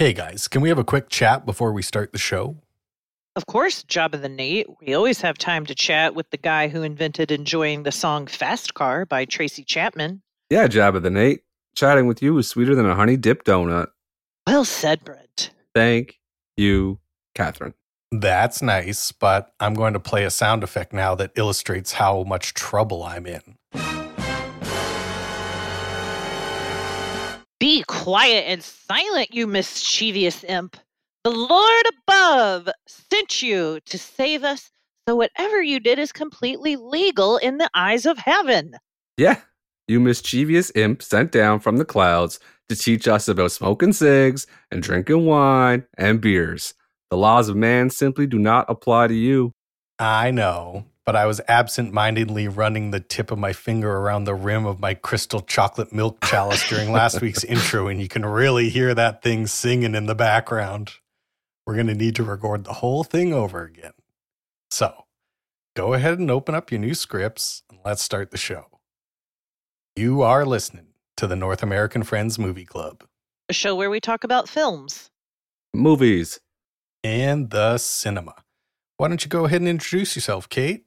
Hey guys, can we have a quick chat before we start the show? Of course, Jabba the Nate. We always have time to chat with the guy who invented enjoying the song Fast Car by Tracy Chapman. Yeah, Jabba the Nate. Chatting with you is sweeter than a honey dip donut. Well said, Brent. Thank you, Catherine. That's nice, but I'm going to play a sound effect now that illustrates how much trouble I'm in. Be quiet and silent, you mischievous imp. The Lord above sent you to save us, so whatever you did is completely legal in the eyes of heaven. Yeah, you mischievous imp sent down from the clouds to teach us about smoking cigs and drinking wine and beers. The laws of man simply do not apply to you. I know, but I was absent mindedly running the tip of my finger around the rim of my crystal chocolate milk chalice during last week's intro, and you can really hear that thing singing in the background. We're going to need to record the whole thing over again. So, go ahead and open up your new scripts and let's start the show. You are listening to the North American Friends Movie Club A show where we talk about films. Movies. and the cinema. Why don't you go ahead and introduce yourself, Kate?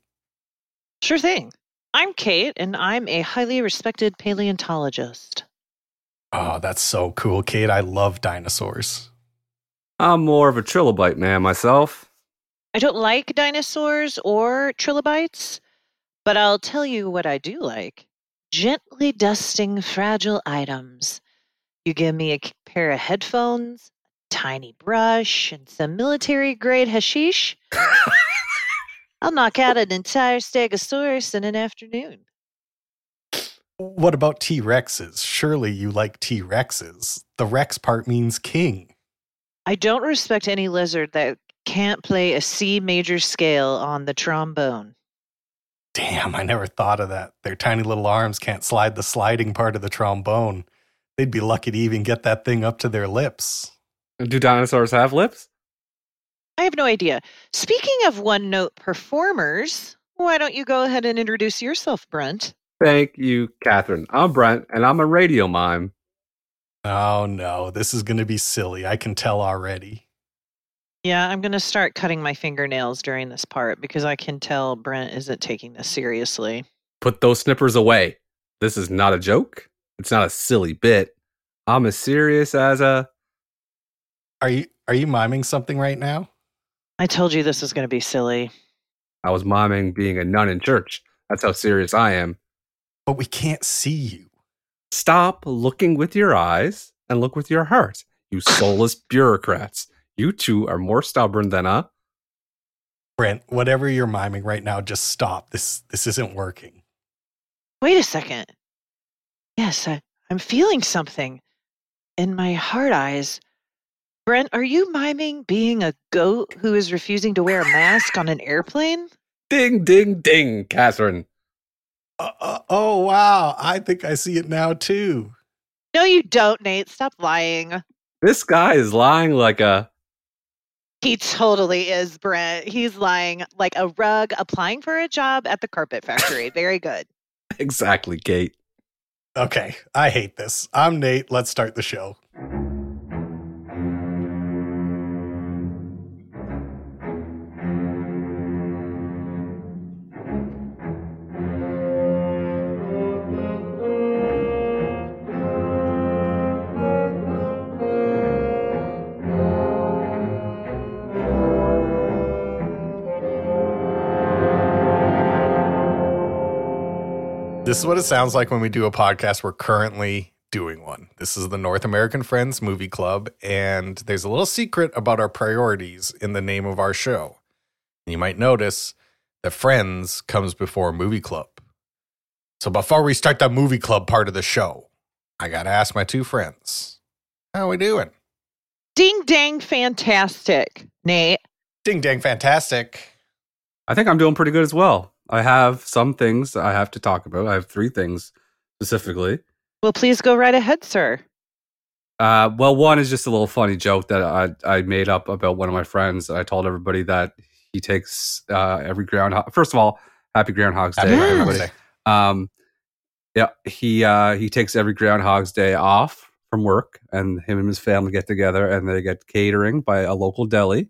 Sure thing. I'm Kate, and I'm a highly respected paleontologist. Oh, that's so cool, Kate. I love dinosaurs. I'm more of a trilobite man myself. I don't like dinosaurs or trilobites, but I'll tell you what I do like gently dusting fragile items. You give me a pair of headphones, a tiny brush, and some military grade hashish. I'll knock out an entire stegosaurus in an afternoon. What about T Rexes? Surely you like T Rexes. The Rex part means king. I don't respect any lizard that can't play a C major scale on the trombone. Damn, I never thought of that. Their tiny little arms can't slide the sliding part of the trombone. They'd be lucky to even get that thing up to their lips. Do dinosaurs have lips? I have no idea. Speaking of one note performers, why don't you go ahead and introduce yourself, Brent? Thank you, Catherine. I'm Brent, and I'm a radio mime. Oh no, this is going to be silly. I can tell already. Yeah, I'm going to start cutting my fingernails during this part because I can tell Brent isn't taking this seriously. Put those snippers away. This is not a joke. It's not a silly bit. I'm as serious as a. Are you are you miming something right now? I told you this was going to be silly. I was miming being a nun in church. That's how serious I am. But we can't see you. Stop looking with your eyes and look with your heart, you soulless bureaucrats. You two are more stubborn than a. Brent, whatever you're miming right now, just stop. This this isn't working. Wait a second. Yes, I, I'm feeling something in my heart eyes. Brent, are you miming being a goat who is refusing to wear a mask on an airplane? Ding, ding, ding, Catherine. Uh, uh, oh wow, I think I see it now too. No, you don't, Nate. Stop lying. This guy is lying like a. He totally is, Brent. He's lying like a rug applying for a job at the carpet factory. Very good. Exactly, Kate. Okay, I hate this. I'm Nate. Let's start the show. This is what it sounds like when we do a podcast. We're currently doing one. This is the North American Friends Movie Club, and there's a little secret about our priorities in the name of our show. You might notice that Friends comes before Movie Club. So before we start the movie club part of the show, I got to ask my two friends, how we doing? Ding dang fantastic, Nate. Ding dang fantastic. I think I'm doing pretty good as well. I have some things I have to talk about. I have three things specifically. Well, please go right ahead, sir. Uh, well, one is just a little funny joke that I, I made up about one of my friends. I told everybody that he takes uh, every groundhog. First of all, happy Groundhog's Day, Happy everybody. Um, yeah, he uh, he takes every Groundhog's Day off from work, and him and his family get together, and they get catering by a local deli,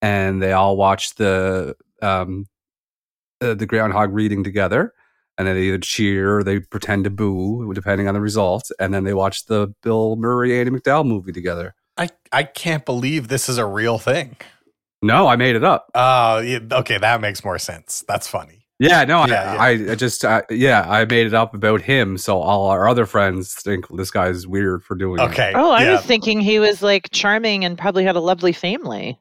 and they all watch the um, uh, the groundhog reading together, and then they either cheer or they pretend to boo, depending on the result, and then they watch the Bill Murray Andie MacDowell movie together. I, I can't believe this is a real thing. No, I made it up. Oh, yeah, okay, that makes more sense. That's funny. Yeah, no, Yeah, I, I, I just, uh, yeah, I made it up about him, so all our other friends think this guy's weird for doing it. Okay. Oh, I yeah. was thinking he was like charming and probably had a lovely family.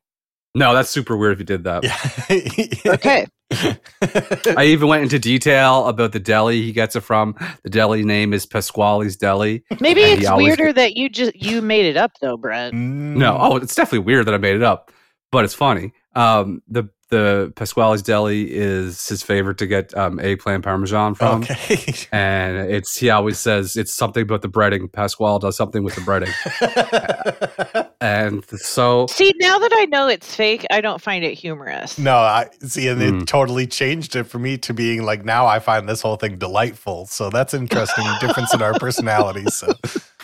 No, that's super weird if you did that. Yeah. Okay. I even went into detail about the deli he gets it from. The deli name is Pasquale's Deli. Maybe it's always weirder that you just you made it up though, Brent. No, oh, it's definitely weird that I made it up, but it's funny. Um, the the Pasquale's Deli is his favorite to get um, eggplant parmesan from, Okay. and it's he always says it's something about the breading. Pasquale does something with the breading, and so See, now that I know it's fake, I don't find it humorous. no, I see, and Mm. it totally changed it for me to being like now I find this whole thing delightful. So that's interesting difference in our personalities. So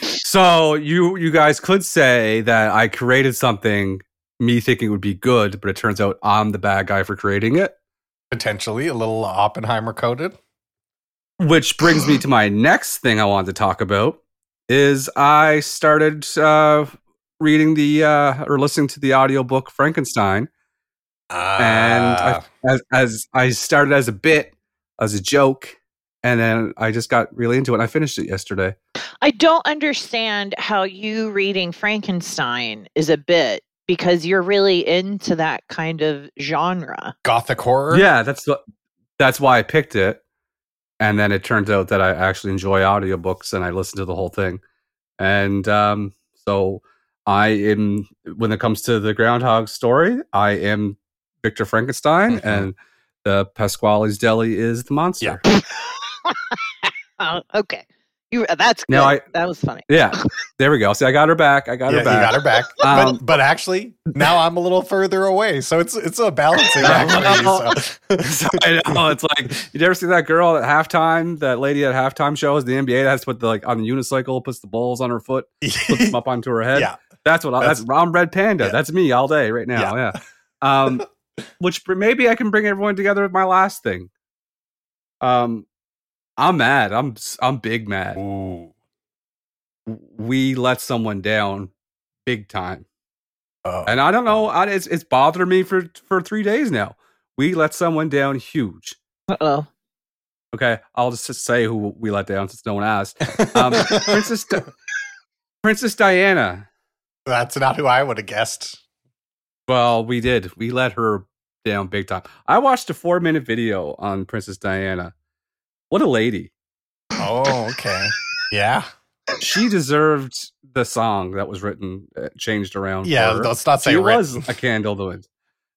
so you you guys could say that I created something, me thinking it would be good, but it turns out I'm the bad guy for creating it. potentially a little Oppenheimer coded. Which brings me to my next thing I wanted to talk about is I started uh, reading the uh, or listening to the audiobook Frankenstein and I, Ah, as as I started as a bit as a joke and then I just got really into it and I finished it yesterday. I don't understand how you reading Frankenstein is a bit because you're really into that kind of genre. gothic horror. Yeah, that's what that's why I picked it. And then it turns out that I actually enjoy audiobooks and I listen to the whole thing. And um, so I am when it comes to the groundhog story, I am Victor Frankenstein Mhm. and the Pasquale's Deli is the monster. Oh, okay. You that's good. Now I- that was funny. Yeah. There we go. See, I got her back. I got Yeah, her back. you got her back. Um, but, but actually, now I'm a little further away, so it's it's a balancing act for. So. So I know it's like you never see that girl at halftime, that lady at halftime shows the NBA that has to put the like on the unicycle, puts the balls on her foot, puts them up onto her head. yeah, That's what I, that's, That's- I'm Red Panda. Yeah. That's me all day right now. Yeah. Um, which maybe I can bring everyone together with my last thing. Um, I'm mad. I'm I'm big mad. Ooh. We let someone down, big time, Oh. and I don't know. I, it's it's bothered me for for three days now. We let someone down huge. Uh oh. Okay, I'll just say who we let down since no one asked. Um, Princess Di- Princess Diana. That's not who I would have guessed. Well, we did. We let her down big time. I watched a four minute video on Princess Diana. What a lady. Oh, okay. Yeah. She deserved the song that was written, uh, changed around. Yeah, let's not say she written. was a candle to wind.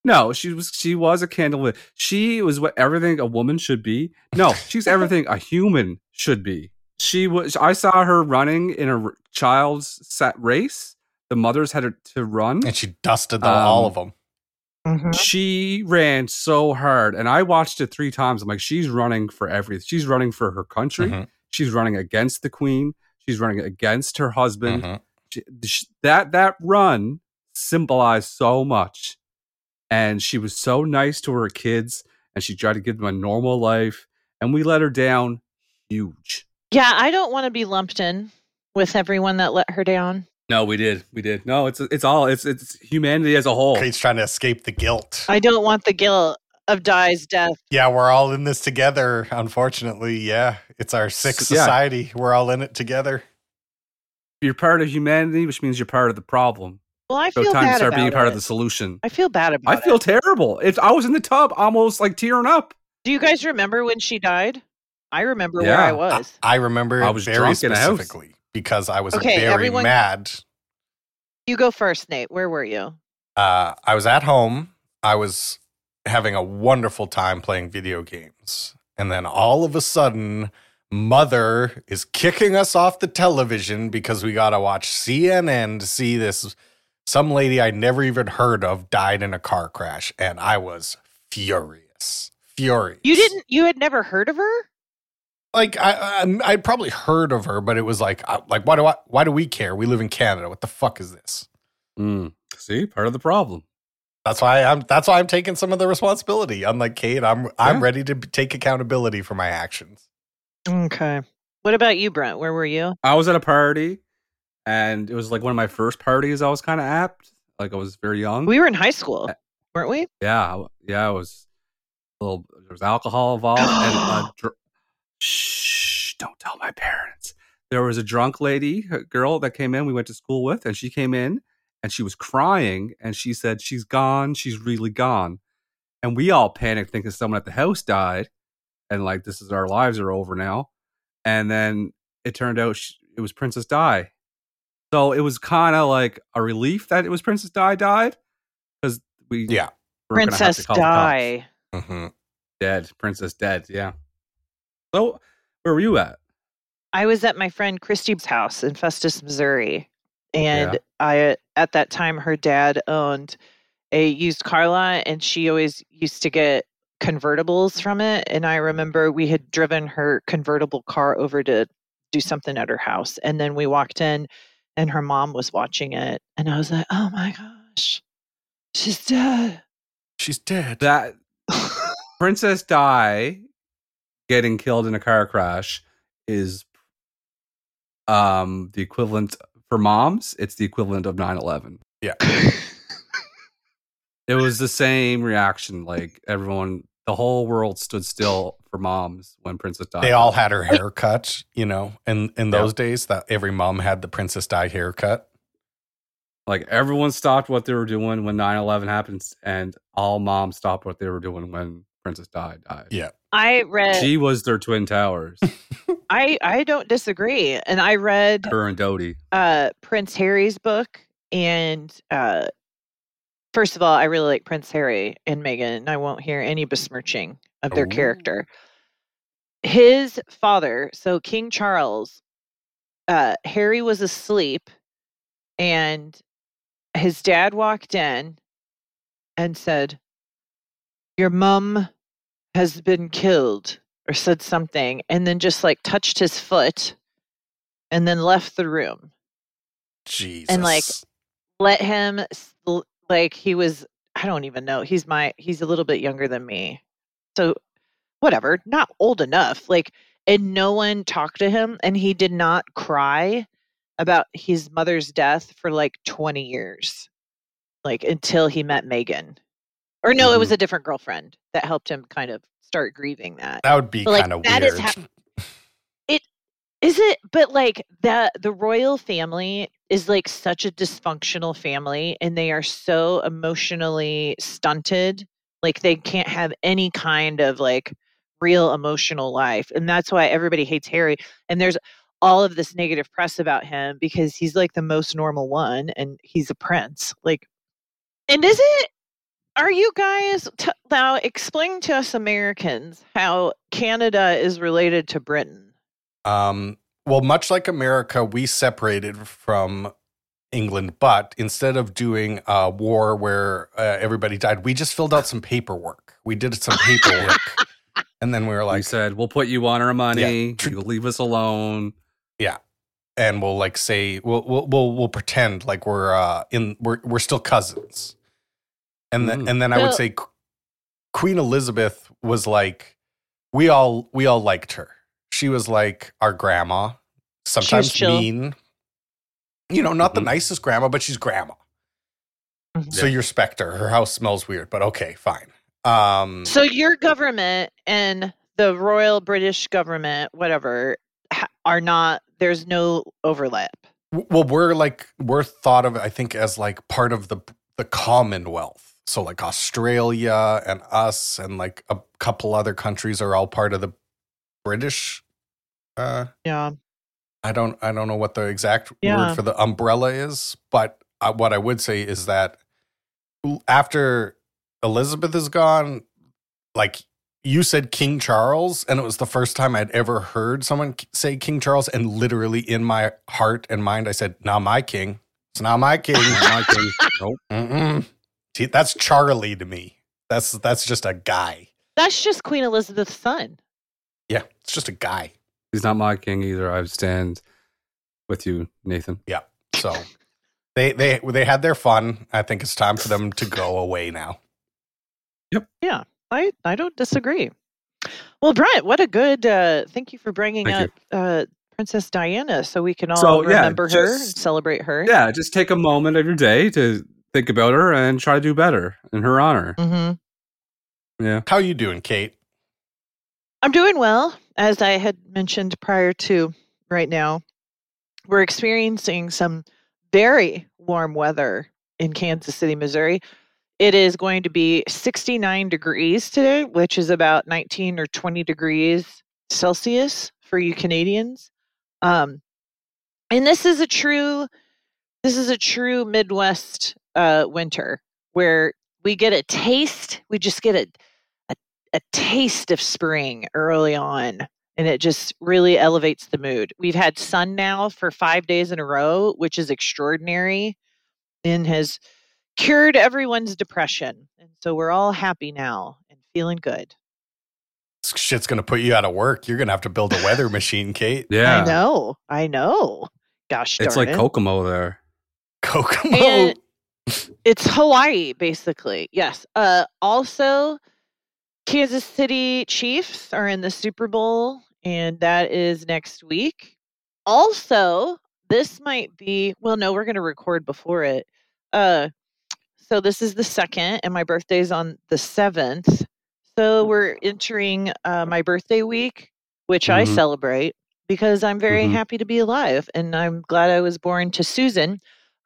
No, she was. She was a candle. She was what everything a woman should be. No, she's everything a human should be. She was. I saw her running in a r- child's set race. The mothers had to run. And she dusted the, all Um, of them. Mm-hmm. She ran so hard, and I watched it three times. I'm like, she's running for everything. She's running for her country. Mhm, She's running against the queen. She's running against her husband. mhm. She- sh- that that run symbolized so much, and she was so nice to her kids, and she tried to give them a normal life. And we let her down huge. Yeah, I don't want to be lumped in with everyone that let her down. No, we did, we did. No, it's it's all it's it's humanity as a whole. Kate's trying to escape the guilt. I don't want the guilt of Di's death. Yeah, we're all in this together. Unfortunately, yeah, it's our sick S- yeah. society. We're all in it together. You're part of humanity, which means you're part of the problem. Well, I So feel time to bad start about being part it. of the solution. I feel bad about it. I feel it. terrible. It's I was in the tub, almost like tearing up. Do you guys remember when she died? I remember where I was. I remember I it was very drunk in a house. specifically because I was Okay, very everyone- mad. you go first, Nate. Where were you? Uh, I was at home. I was having a wonderful time playing video games. And then all of a sudden, mother is kicking us off the television because we got to watch CNN to see this. Some lady I never even heard of died in a car crash. And I was furious. Furious. You didn't. You had never heard of her? Like I, I I'd probably heard of her, but it was like I- like why do I why do we care? We live in Canada. What the fuck is this? Mm. See, part of the problem. That's why I'm that's why I'm taking some of the responsibility. Unlike Kate, I'm I'm ready to take accountability for my actions. Okay. What about you, Brent? Where were you? I was at a party, and it was like one of my first parties. I was kind of apt. Like I was very young. We were in high school, weren't we? yeah, yeah. It was a little. There was alcohol involved, and a dr- shh, don't tell my parents. There was a drunk lady, a girl that came in. We went to school with, and she came in, and she was crying, and she said, "She's gone. She's really gone." And we all panicked, thinking someone at the house died, and like this is our lives are over now. And then it turned out she, it was Princess Di. So it was kind of like a relief that it was Princess Di died because we Yeah. were gonna have to Princess call the cops. Di. hmm dead, Princess dead. Yeah. So where were you at? I was at my friend Christy's house in Festus, Missouri, oh, and Yeah. I uh, at that time her dad owned a used car lot, and she always used to get convertibles from it. And I remember we had driven her convertible car over to do something at her house, and then we walked in, and her mom was watching it, and I was like, "Oh my gosh, she's dead." She's dead. That Princess Di getting killed in a car crash is um the equivalent for moms, it's the equivalent of 9/11. yeah. It was the same reaction like everyone the whole world stood still for moms when Princess Di They all had her hair cut, you know, and in Yeah. those days that every mom had the Princess Di haircut. like everyone stopped what they were doing when 9-11 happened and all moms stopped what they were doing when princess died died Yeah. I read. she was their twin towers I I don't disagree, and I read her and Dodi. uh Prince Harry's book and uh first of all, I really like Prince Harry and Meghan. and I won't hear any besmirching of their Ooh. character. His father, so King Charles, uh Harry was asleep and his dad walked in and said, "Your mum has been killed." Or said something and then just like touched his foot and then left the room Jesus. And like, let him like he was i don't even know he's my he's a little bit younger than me so whatever not old enough like and no one talked to him and he did not cry about his mother's death for like 20 years like until he met meghan or no it was mm-hmm. a different girlfriend that helped him kind of start grieving that that would be like, kind of that weird. is how- Is it? But like the the royal family is like such a dysfunctional family, and they are so emotionally stunted. Like they can't have any kind of like real emotional life, and that's why everybody hates Harry. And there's all of this negative press about him because he's like the most normal one, and he's a prince. Like, and is it? Are you guys t- now explain to us Americans how Canada is related to Britain? Um, well, much like America, we separated from England, but instead of doing a war where uh, everybody died, we just filled out some paperwork. We did some paperwork, and then we were Like, like, said, we'll put you on our money. tr- You'll leave us alone. Yeah, and we'll like say we'll we'll we'll, we'll pretend like we're uh in we're we're still cousins, and then Mm. and then I would say Queen Elizabeth was like we all we all liked her. She was like our grandma, sometimes chill. mean. You know, not the Mhm. nicest grandma, but she's grandma. Mhm. So you respect her. Her house smells weird, but okay, fine. Um, So your government and the Royal British government, whatever, are not. There's no overlap. well, we're like we're thought of, I think, as like part of the the Commonwealth. So like Australia and us and like a couple other countries are all part of the British. Uh, Yeah. I don't I don't know what the exact Yeah. word for the umbrella is, but uh, what I would say is that after Elizabeth is gone, like you said King Charles, and it was the first time I'd ever heard someone say King Charles, and literally in my heart and mind, I said, "Now my king, it's not my king." Not my king. Nope. Mm-mm. See, that's Charlie to me. That's that's just a guy. That's just Queen Elizabeth's son. Yeah, it's just a guy. He's not my king either. I stand with you, Nathan. Yeah. So they they they had their fun. I think it's time for them to go away now. Yep. Yeah. I, I don't disagree. Well, Brent, what a good uh, thank you for bringing Thank up uh, Princess Diana so we can all So, yeah, remember her and celebrate her. Yeah, just take a moment of your day to think about her and try to do better in her honor. hmm Yeah. How you doing, Kate? I'm doing well. As I had mentioned prior to right now, we're experiencing some very warm weather in Kansas City, Missouri. It is going to be 69 degrees today, which is about 19 or 20 degrees Celsius for you Canadians. Um, and this is a true, this is a true Midwest uh, winter where we get a taste. We just get a a taste of spring early on and it just really elevates the mood. We've had sun now for 5 days in a row, which is extraordinary and has cured everyone's depression. And so we're all happy now and feeling good. This shit's gonna put you out of work. You're gonna have to build a weather machine, Kate. Yeah. I know. I know. Gosh darn It's like it. Kokomo there. Kokomo. And it's Hawaii, basically. Yes. Uh, also, Kansas City Chiefs are in the Super Bowl, and that is next week. Also, this might be well, no, we're going to record before it. Uh, so this is the second, and my birthday's on the seventh. So we're entering uh, my birthday week, which I Mhm. celebrate because I'm very Mhm. happy to be alive, and I'm glad I was born to Susan,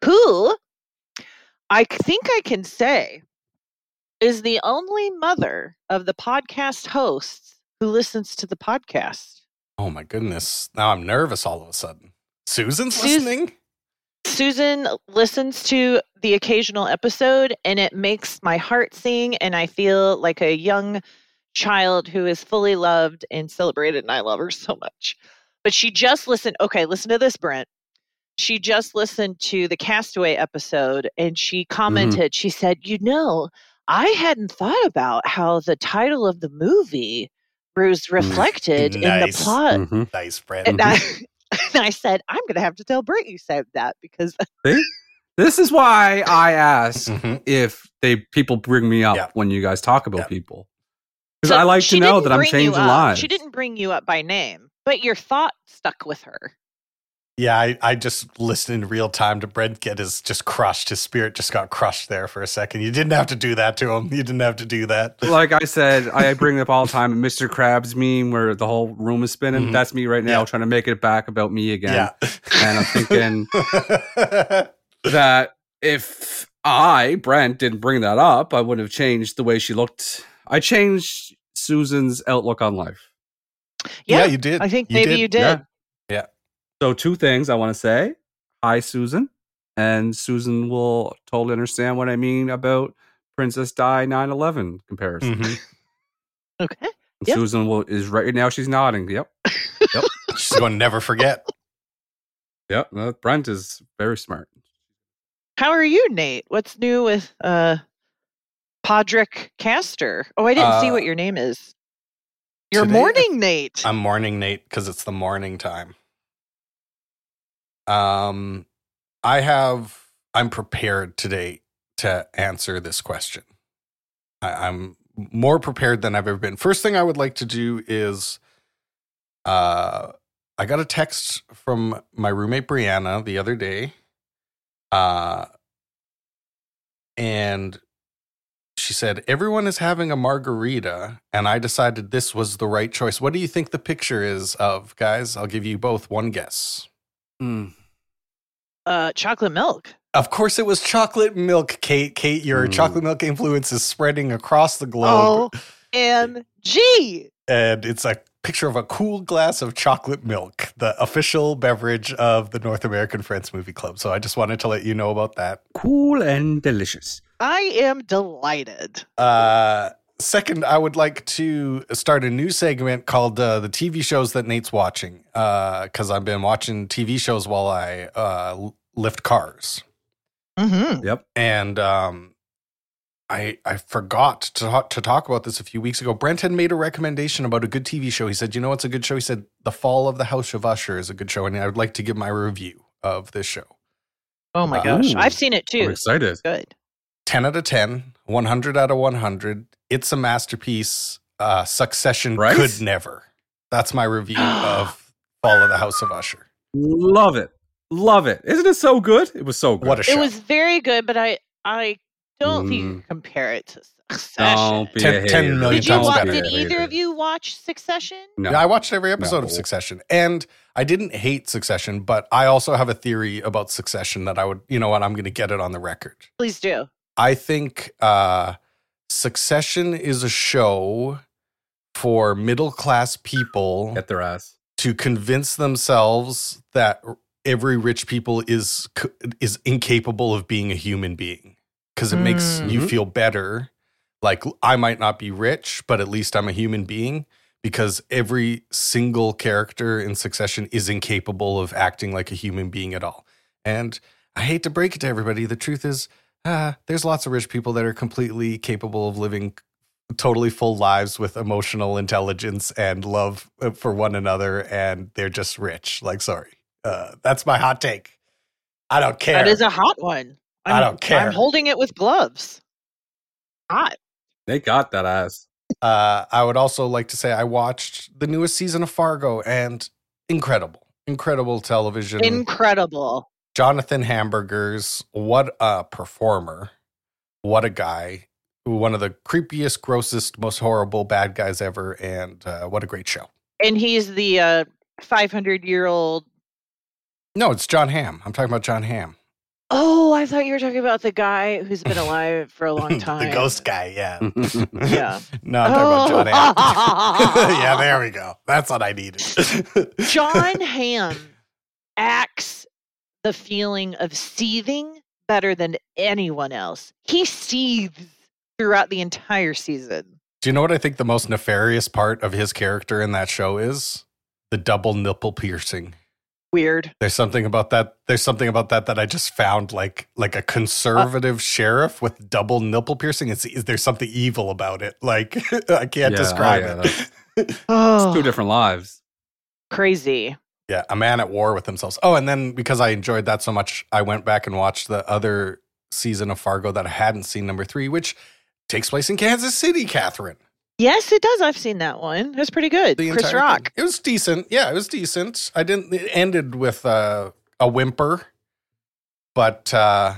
who I think I can say is the only mother of the podcast hosts who listens to the podcast. oh my goodness. Now I'm nervous all of a sudden. Susan's Sus- listening? Susan listens to the occasional episode and it makes my heart sing and I feel like a young child who is fully loved and celebrated and I love her so much. But she just listened okay, listen to this Brent. She just listened to the Castaway episode and she commented, she said, "You know, I hadn't thought about how the title of the movie was reflected in the Nice. plot." Mhm. Nice, Brent. And I, and I said, I'm going to have to tell Brent you said that because This is why I ask Mhm. if they people bring me up Yeah. when you guys talk about Yeah. people. Because So I like to know that I'm bring you changing up. lives. She didn't bring you up by name, but your thought stuck with her. Yeah, I, I just listened in real time to Brent get his just crushed. His spirit just got crushed there for a second. You didn't have to do that to him. You didn't have to do that. like I said, I bring up all the time. Mr. Krabs meme where the whole room is spinning. Mhm. That's me right now, Yeah. trying to make it back about me again. Yeah. And I'm thinking that if I, Brent, didn't bring that up, I would have changed the way she looked. I changed Susan's outlook on life. yeah, Yeah, you did. I think maybe you did. Yeah. Yeah. So two things I want to say. Hi, Susan. And Susan will totally understand what I mean about Princess Di 9-11 comparison. Mhm. Okay. Yep. Susan will is right now. She's nodding. Yep. Yep. She's going to never forget. Yep. Uh, Brent is very smart. How are you, Nate? What's new with uh Podrick Caster? Oh, I didn't see Uh, what your name is. Your today- morning, Nate. I'm morning Nate because it's the morning time. Um, I have. I'm prepared today to answer this question. I, I'm more prepared than I've ever been. First thing I would like to do is, uh, I got a text from my roommate Brianna the other day, uh, and she said everyone is having a margarita and i decided this was the right choice what do you think the picture is of guys i'll give you both one guess Mm. uh chocolate milk. of course it was chocolate milk kate kate your Mm. chocolate milk influence is spreading across the globe Oh, OMG. and it's a picture of a cool glass of chocolate milk the official beverage of the north american friends movie club so i just wanted to let you know about that Cool and delicious. I am delighted. Uh, second, I would like to start a new segment called uh, the TV shows that Nate's watching. Because I've been watching TV shows while I uh, lift cars, Mm-hmm. Yep. and um, I I forgot to talk, to talk about this a few weeks ago. Brent had made a recommendation about a good TV show. He said, "You know what's a good show?" He said, "The Fall of the House of Usher is a good show," and I would like to give my review of this show. Oh my Uh, gosh. ooh. I've seen it I'm too. excited. Good. 10 out of 10, 100 out of 100. It's a masterpiece. Uh, Succession Right? could never. That's my review of Fall of the House of Usher. Love it. Love it. Isn't it so good? It was so good. What a show. It was very good, but I I don't think you Mm. can compare it to Succession. Don't be Ten- a 10 hater. million you times watch? better. Did either of you watch Succession? No. Yeah, I watched every episode of Succession, and I didn't hate Succession, but I also have a theory about Succession that I would, you know what, I'm going to get it on the record. Please do. I think uh, Succession is a show for middle class people Get their ass. to convince themselves that every rich people is is incapable of being a human being because it makes you Mhm. feel better like i might not be rich but at least i'm a human being because every single character in succession is incapable of acting like a human being at all and i hate to break it to everybody the truth is uh, there's lots of rich people that are completely capable of living totally full lives with emotional intelligence and love uh, for one another and they're just rich like sorry uh, that's my hot take i don't care That is a hot one. I I'm- don't care. I'm holding it with gloves. Hot. They got that ass. uh, i would also like to say i watched the newest season of fargo and incredible incredible television Incredible. Jonathan hamburgers what a performer what a guy one of the creepiest grossest most horrible bad guys ever and uh, what a great show And he's the uh, 500 year old. no it's jon hamm i'm talking about jon hamm Oh, I thought you were talking about the guy who's been alive for a long time. the ghost guy yeah Yeah. no i'm talking about john Oh. ham yeah there we go that's what i needed Jon Hamm acts the feeling of seething better than anyone else. He seethes throughout the entire season. Do you know what I think the most nefarious part of his character in that show is? The double nipple piercing. Weird. There's something about that. There's something about that that I just found like like a uh conservative sheriff with double nipple piercing. It's is there something evil about it. Like I can't Yeah, oh, describe oh, yeah, it. Oh, Two different lives. crazy. Yeah, a man at war with himself. Oh, and then because I enjoyed that so much, I went back and watched the other season of Fargo that I hadn't seen, number three, which takes place in Kansas City. Catherine. Yes, it does. I've seen that one. It was pretty good. the Chris Rock. thing. It was decent. Yeah, it was decent. I didn't. It ended with uh, a whimper, but uh,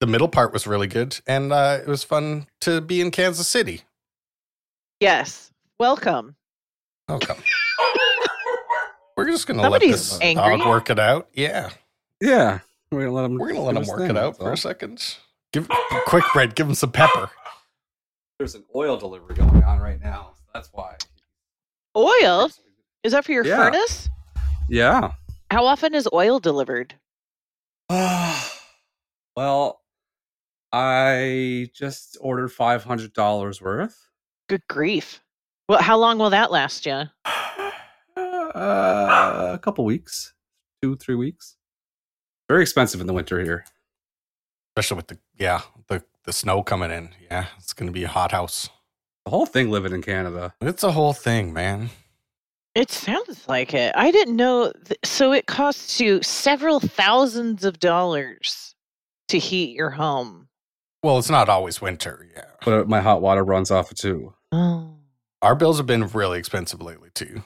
the middle part was really good, and uh, it was fun to be in Kansas City. Yes. Welcome. Okay, we're just gonna let this angry. dog work it out. Yeah, Yeah. We're gonna let him. we're gonna let him work thing, it out that's for a second. Give quick, bread. Give him some pepper. There's an oil delivery going on right now. So that's why. Oil? Is that for your Yeah. furnace? Yeah. How often is oil delivered? well, I just ordered five hundred dollars worth. Good grief. Well, how long will that last you? Uh, a couple weeks, two, three weeks. Very expensive in the winter here. Especially with the yeah the the snow coming in. Yeah, it's gonna be a hot house. The whole thing living in Canada. It's a whole thing, man. It sounds like it. I didn't know. Th- so it costs you several thousands of dollars to heat your home. Well, it's not always winter. Yeah. But my hot water runs off too. Oh. Our bills have been really expensive lately too.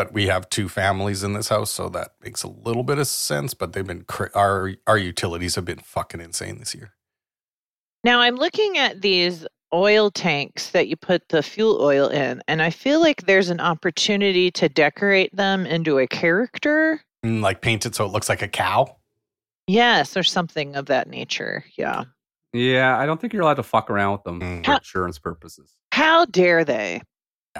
But we have two families in this house, so that makes a little bit of sense. But they've been cra- our our utilities have been fucking insane this year. Now I'm looking at these oil tanks that you put the fuel oil in, and I feel like there's an opportunity to decorate them into a character. And like paint it so it looks like a cow. Yes, or something of that nature. Yeah. Yeah, I don't think you're allowed to fuck around with them Mm. for insurance purposes. How dare they?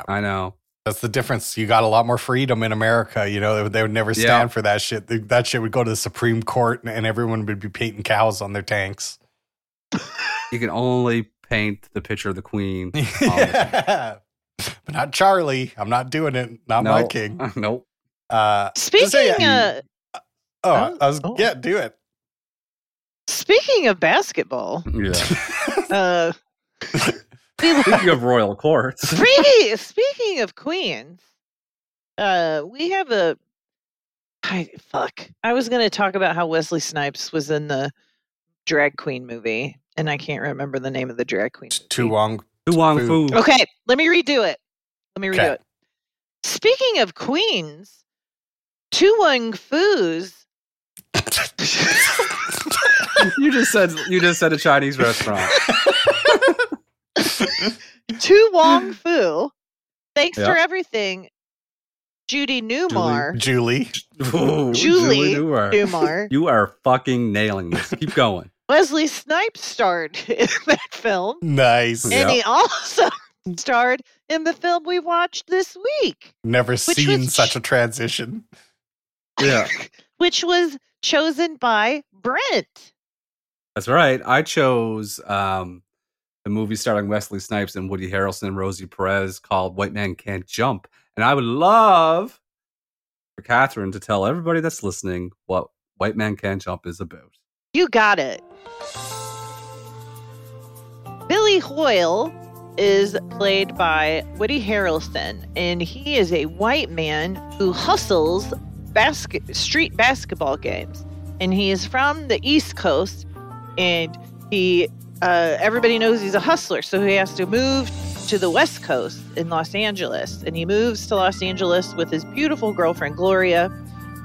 I know. That's the difference. You got a lot more freedom in America. You know, they would, they would never stand Yeah. for that shit. Th- That shit would go to the Supreme Court, and, and everyone would be painting cows on their tanks. You can only paint the picture of the queen. yeah. But not Charlie. I'm not doing it. Not my No. king. nope. Uh, Speaking say, uh, oh, Oh, I was oh. yeah, do it. speaking of basketball, Yeah. uh, We Speaking of royal courts, Speaking, speaking of queens, uh, we have a. I, fuck. I was going to talk about how Wesley Snipes was in the drag queen movie, and I can't remember the name of the drag queen. Tu movie. Wong. To Wong Foo. Fu. Okay, let me redo it. Let me redo Okay. it. Speaking of queens, To Wong Foo's. You just said you just said a Chinese restaurant. To Wong Foo. Thanks Yeah. for everything, Judy Newmar. Julie. Ooh, Julie Newmar. Newmar. You are fucking nailing this. Keep going. Wesley Snipes starred in that film. Nice. Yeah. And he also starred in the film we watched this week, Never was seen ch- such a transition. Yeah. which was chosen by Brent. That's right. I chose um, the movie starring Wesley Snipes and Woody Harrelson and Rosie Perez called White Man Can't Jump. And I would love for Catherine to tell everybody that's listening what White Man Can't Jump is about. You got it. Billy Hoyle is played by Woody Harrelson, and he is a white man who hustles street basketball games. And he is from the East Coast, and he uh, everybody knows he's a hustler, so he has to move to the West Coast in Los Angeles. And he moves to Los Angeles with his beautiful girlfriend Gloria,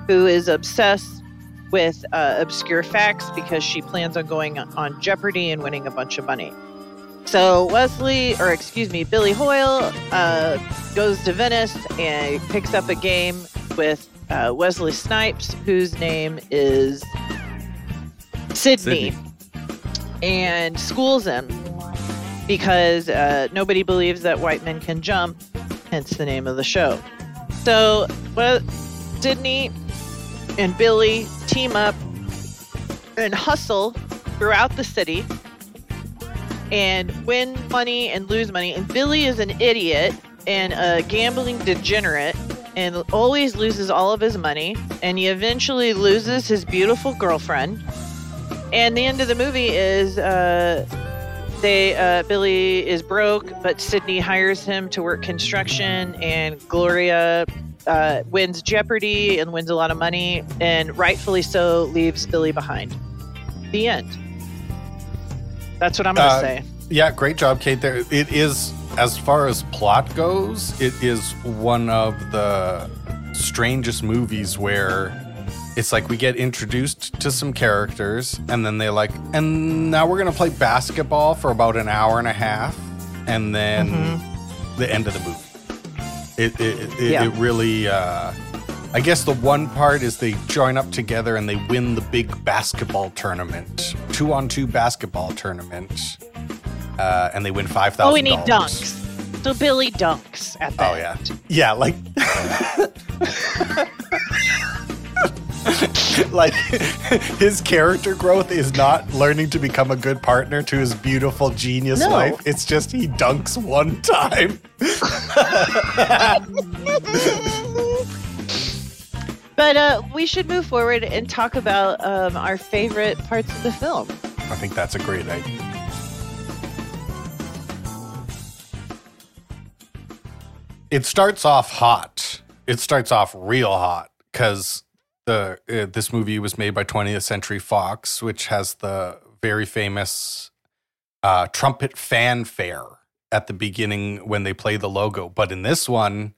who is obsessed with uh, obscure facts because she plans on going on Jeopardy and winning a bunch of money. So Wesley, or excuse me, Billy Hoyle uh, goes to Venice and picks up a game with uh, Wesley Snipes, whose name is Sidney, Sidney. And schools him because uh, nobody believes that white men can jump, hence the name of the show. So, well, Sidney and Billy team up and hustle throughout the city and win money and lose money. And Billy is an idiot and a gambling degenerate and always loses all of his money. And he eventually loses his beautiful girlfriend. And the end of the movie is uh, they uh, Billy is broke, but Sidney hires him to work construction, and Gloria uh, wins Jeopardy and wins a lot of money, and rightfully so leaves Billy behind. The end. That's what I'm gonna Uh, say. Yeah, great job, Kate. There, it is as far as plot goes. It is one of the strangest movies where it's like we get introduced to some characters, and then they're like, and now we're gonna play basketball for about an hour and a half, and then Mhm. the end of the movie. It it, it, Yeah. it really. Uh, I guess the one part is they join up together and they win the big basketball tournament, two on two basketball tournament, uh, and they win five thousand. Oh, we need dunks. So Billy dunks at the Oh yeah, yeah, like. like his character growth is not learning to become a good partner to his beautiful genius No. wife. It's just he dunks one time. But uh, we should move forward and talk about um, our favorite parts of the film. I think that's a great idea. It starts off hot. It starts off real hot because the uh, this movie was made by 20th Century Fox, which has the very famous uh, trumpet fanfare at the beginning when they play the logo. But in this one,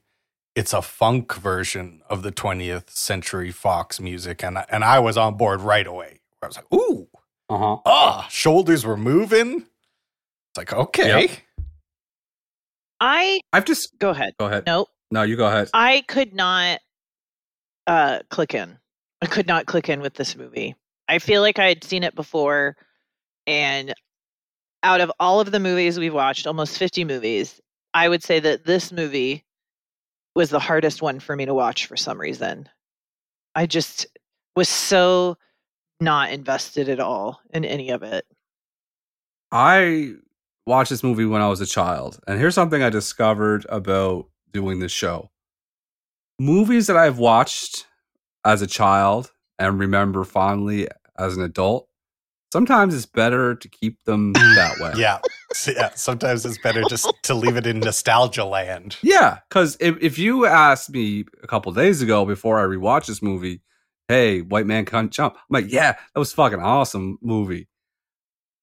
it's a funk version of the 20th Century Fox music, and I, and I was on board right away. I was like, "Ooh, Uh huh. ah, shoulders were moving. It's like, okay. Yep. I I've just go ahead. go ahead. Nope. No, you go ahead. I could not uh, click in. I could not click in with this movie. I feel like I had seen it before, and out of all of the movies we've watched, almost 50 movies, I would say that this movie was the hardest one for me to watch for some reason. I just was so not invested at all in any of it. I watched this movie when I was a child, and here's something I discovered about doing this show. Movies that I've watched as a child and remember fondly as an adult, sometimes it's better to keep them that way. Yeah. Yeah, sometimes it's better just to leave it in nostalgia land. Yeah, because if, if you asked me a couple days ago before I rewatched this movie, hey, white man can't jump, I'm like, yeah, that was fucking awesome movie.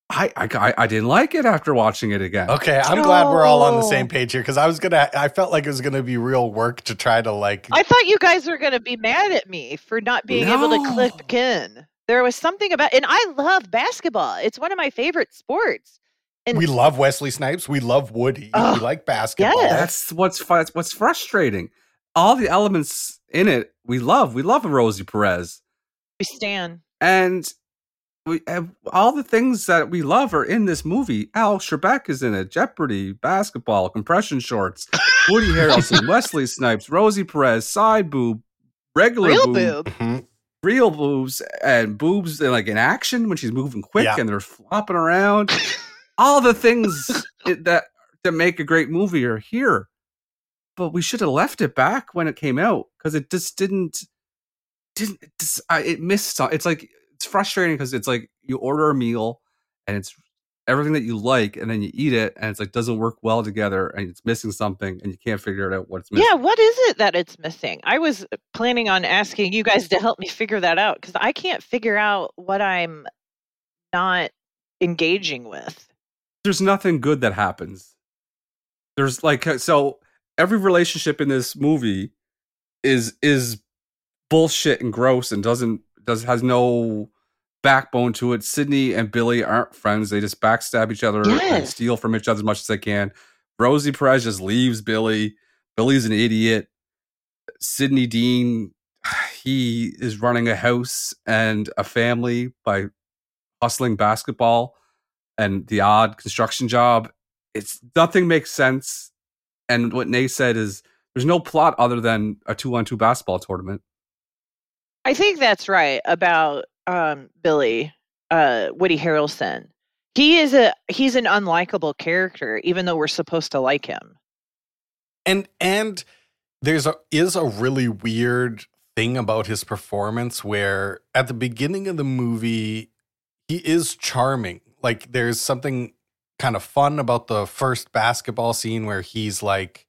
I I, I didn't like it after watching it again. Okay, I'm glad we're all on the same oh. page here because I was gonna, I felt like it was gonna be real work to try to like. I thought you guys were going to be mad at me for not being able to click No. in. There was something about, and I love basketball. It's one of my favorite sports. And we love Wesley Snipes. We love Woody. Ugh, we like basketball. yes. That's what's fu- that's what's frustrating. All the elements in it we love. We love Rosie Perez, we stand. and we all the things that we love are in this movie. Al Trebek is in it. Jeopardy, basketball, compression shorts, Woody Harrelson, Wesley Snipes, Rosie Perez, side boob, regular Real boob, boob. Mhm. real boobs, and boobs in, like in action when she's moving quick Yeah. and they're flopping around. all the things that that make a great movie are here. But we should have left it back when it came out because it just didn't didn't it, just, I, it missed. some- It's like it's frustrating because it's like you order a meal and it's everything that you like, and then you eat it, and it's like doesn't work well together, and it's missing something, and you can't figure it out what it's missing. Yeah, what is it that it's missing? I was planning on asking you guys to help me figure that out because I can't figure out what I'm not engaging with. there's nothing good that happens. There's like uh, so every relationship in this movie is is bullshit and gross and doesn't does has no backbone to it. Sidney and Billy aren't friends. They just backstab each other and steal from each other as much as they can. Rosie Perez just leaves Billy. Billy's an idiot. Sidney Deane, he is running a house and a family by hustling basketball and the odd construction job. It's nothing makes sense. And what Nate said is there's no plot other than a two on two basketball tournament. I think that's right about um, Billy uh, Woody Harrelson. He is a he's an unlikable character, even though we're supposed to like him. and and there's a is a really weird thing about his performance where at the beginning of the movie he is charming like there's something kind of fun about the first basketball scene where he's like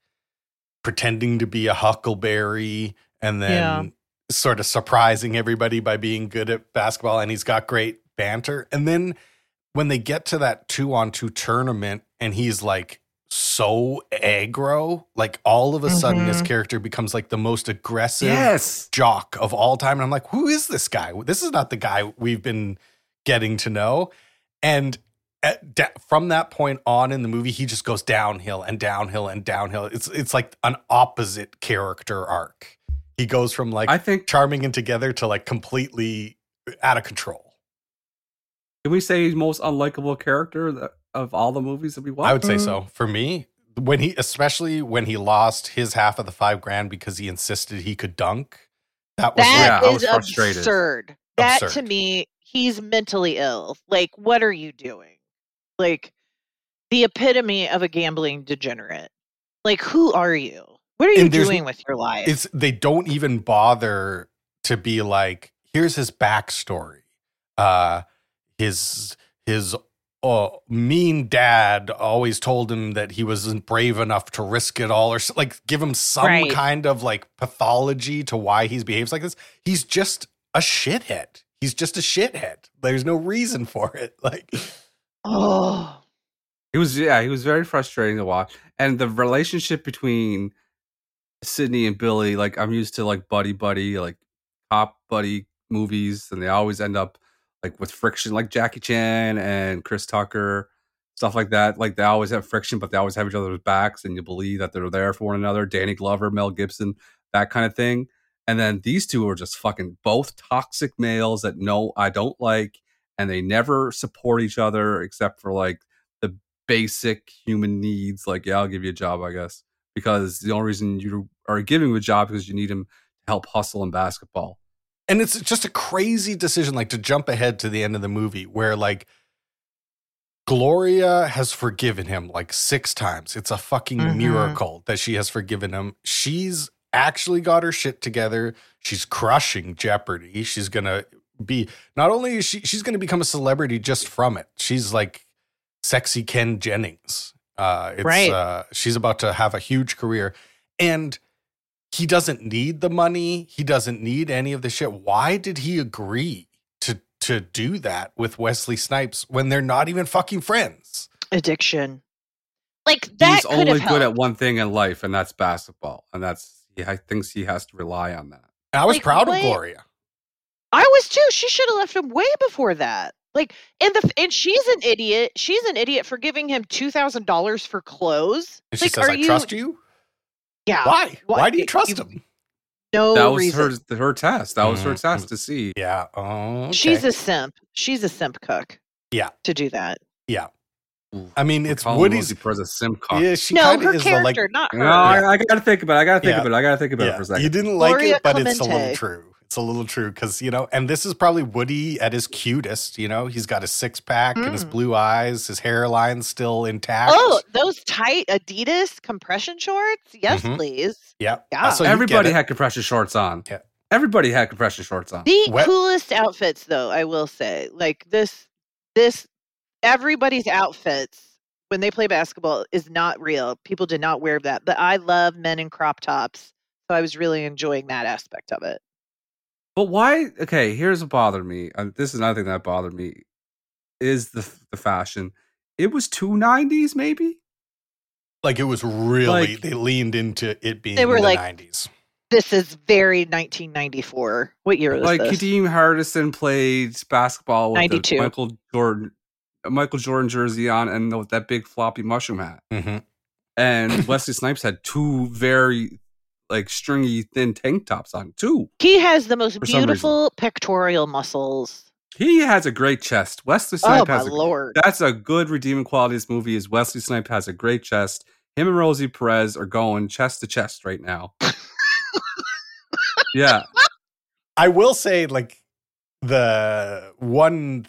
pretending to be a huckleberry and then. Sort of surprising everybody by being good at basketball and he's got great banter and then when they get to that two on two tournament and he's like so aggro, like all of a sudden this Mhm. character becomes like the most aggressive Yes. jock of all time. And I'm like, who is this guy? This is not the guy we've been getting to know. And da- from that point on in the movie, he just goes downhill and downhill and downhill. It's it's like an opposite character arc. He goes from like I think charming and together to like completely out of control. can we say he's most unlikable character of all the movies that we watched? I would say so. Mm-hmm. For me, when he, especially when he lost his half of the five grand because he insisted he could dunk, that was That Yeah, I was frustrated. absurd. That to me, he's mentally ill. Like, what are you doing? Like, the epitome of a gambling degenerate. Like, who are you? What are you doing with your life? it's they don't even bother to be like, here's his backstory. Uh, his his uh, mean dad always told him that he wasn't brave enough to risk it all, or s- like give him some Right. kind of like pathology to why he behaves like this. He's just a shithead. He's just a shithead. There's no reason for it. Like, oh, He was yeah, he was very frustrating to watch. And the relationship between Sidney and Billy, like I'm used to like buddy buddy, like cop buddy movies, and they always end up like with friction, like Jackie Chan and Chris Tucker, stuff like that. Like they always have friction, but they always have each other's backs, and you believe that they're there for one another. Danny Glover, Mel Gibson, that kind of thing. And then these two are just fucking both toxic males that no, I don't like, and they never support each other except for like the basic human needs. Like, yeah, I'll give you a job, I guess, because the only reason you are giving him a job because you need him to help hustle in basketball. and it's just a crazy decision like to jump ahead to the end of the movie where like Gloria has forgiven him like six times. It's a fucking Mhm. miracle that she has forgiven him. She's actually got her shit together. She's crushing Jeopardy. She's gonna be not only is she she's gonna become a celebrity just from it. She's like sexy Ken Jennings. Uh, it's Right. uh, she's about to have a huge career, and he doesn't need the money. He doesn't need any of the shit. Why did he agree to to do that with Wesley Snipes when they're not even fucking friends? Addiction. Like that He's could only have good at one thing in life, and that's basketball. And that's he I thinks he has to rely on that. And I was Like, proud what? of Gloria. I was too. She should have left him way before that. Like, and the and she's an idiot. She's an idiot for giving him two thousand dollars for clothes. And she like, says, are "I you? trust you." Yeah. Why? Why- Why do you you- trust you- him? No that was reason. her her test. That was her Mhm. test to see. Yeah. Oh, okay. She's a simp. She's a simp cook. Yeah. To do that. Yeah. I mean, we're it's calling Woody's. Rosie Perez a sim cock. Yeah, she no, her of is the like. character, not her. No, I, I gotta think about it. I gotta think Yeah. about it. I gotta think about it for a second. you didn't like Gloria it, but it's a little true. It's a little true because you know, and this is probably Woody at his cutest. You know, he's got his six pack and his Mm. blue eyes, his hairline's still intact. Oh, those tight Adidas compression shorts? Yes, Mhm. please. yeah. Yeah. So Everybody had compression shorts on. Yeah. Everybody had compression shorts on. The Wet- coolest outfits, though, I will say, like this, this, everybody's outfits when they play basketball is not real. People did not wear that, but I love men in crop tops, so I was really enjoying that aspect of it. But why? Okay, here's what bothered me. And this is another thing that bothered me is the the fashion. It was two nineties, maybe. like it was really Like- they leaned into it being They were in the like- nineties. This is very 1994. What year was Like this? Kadeem Hardison played basketball with the 92. Michael Jordan, Michael Jordan jersey on, and with that big floppy mushroom hat. hmm And Wesley Snipes had two very like stringy thin tank tops on too. he has the most For some reason. beautiful pectoral muscles. He has a great chest. Wesley Oh Snipes my has a lord! That's a good redeeming quality of this movie is Wesley Snipes has a great chest. Him and Rosie Perez are going chest to chest right now. yeah. I will say, like the one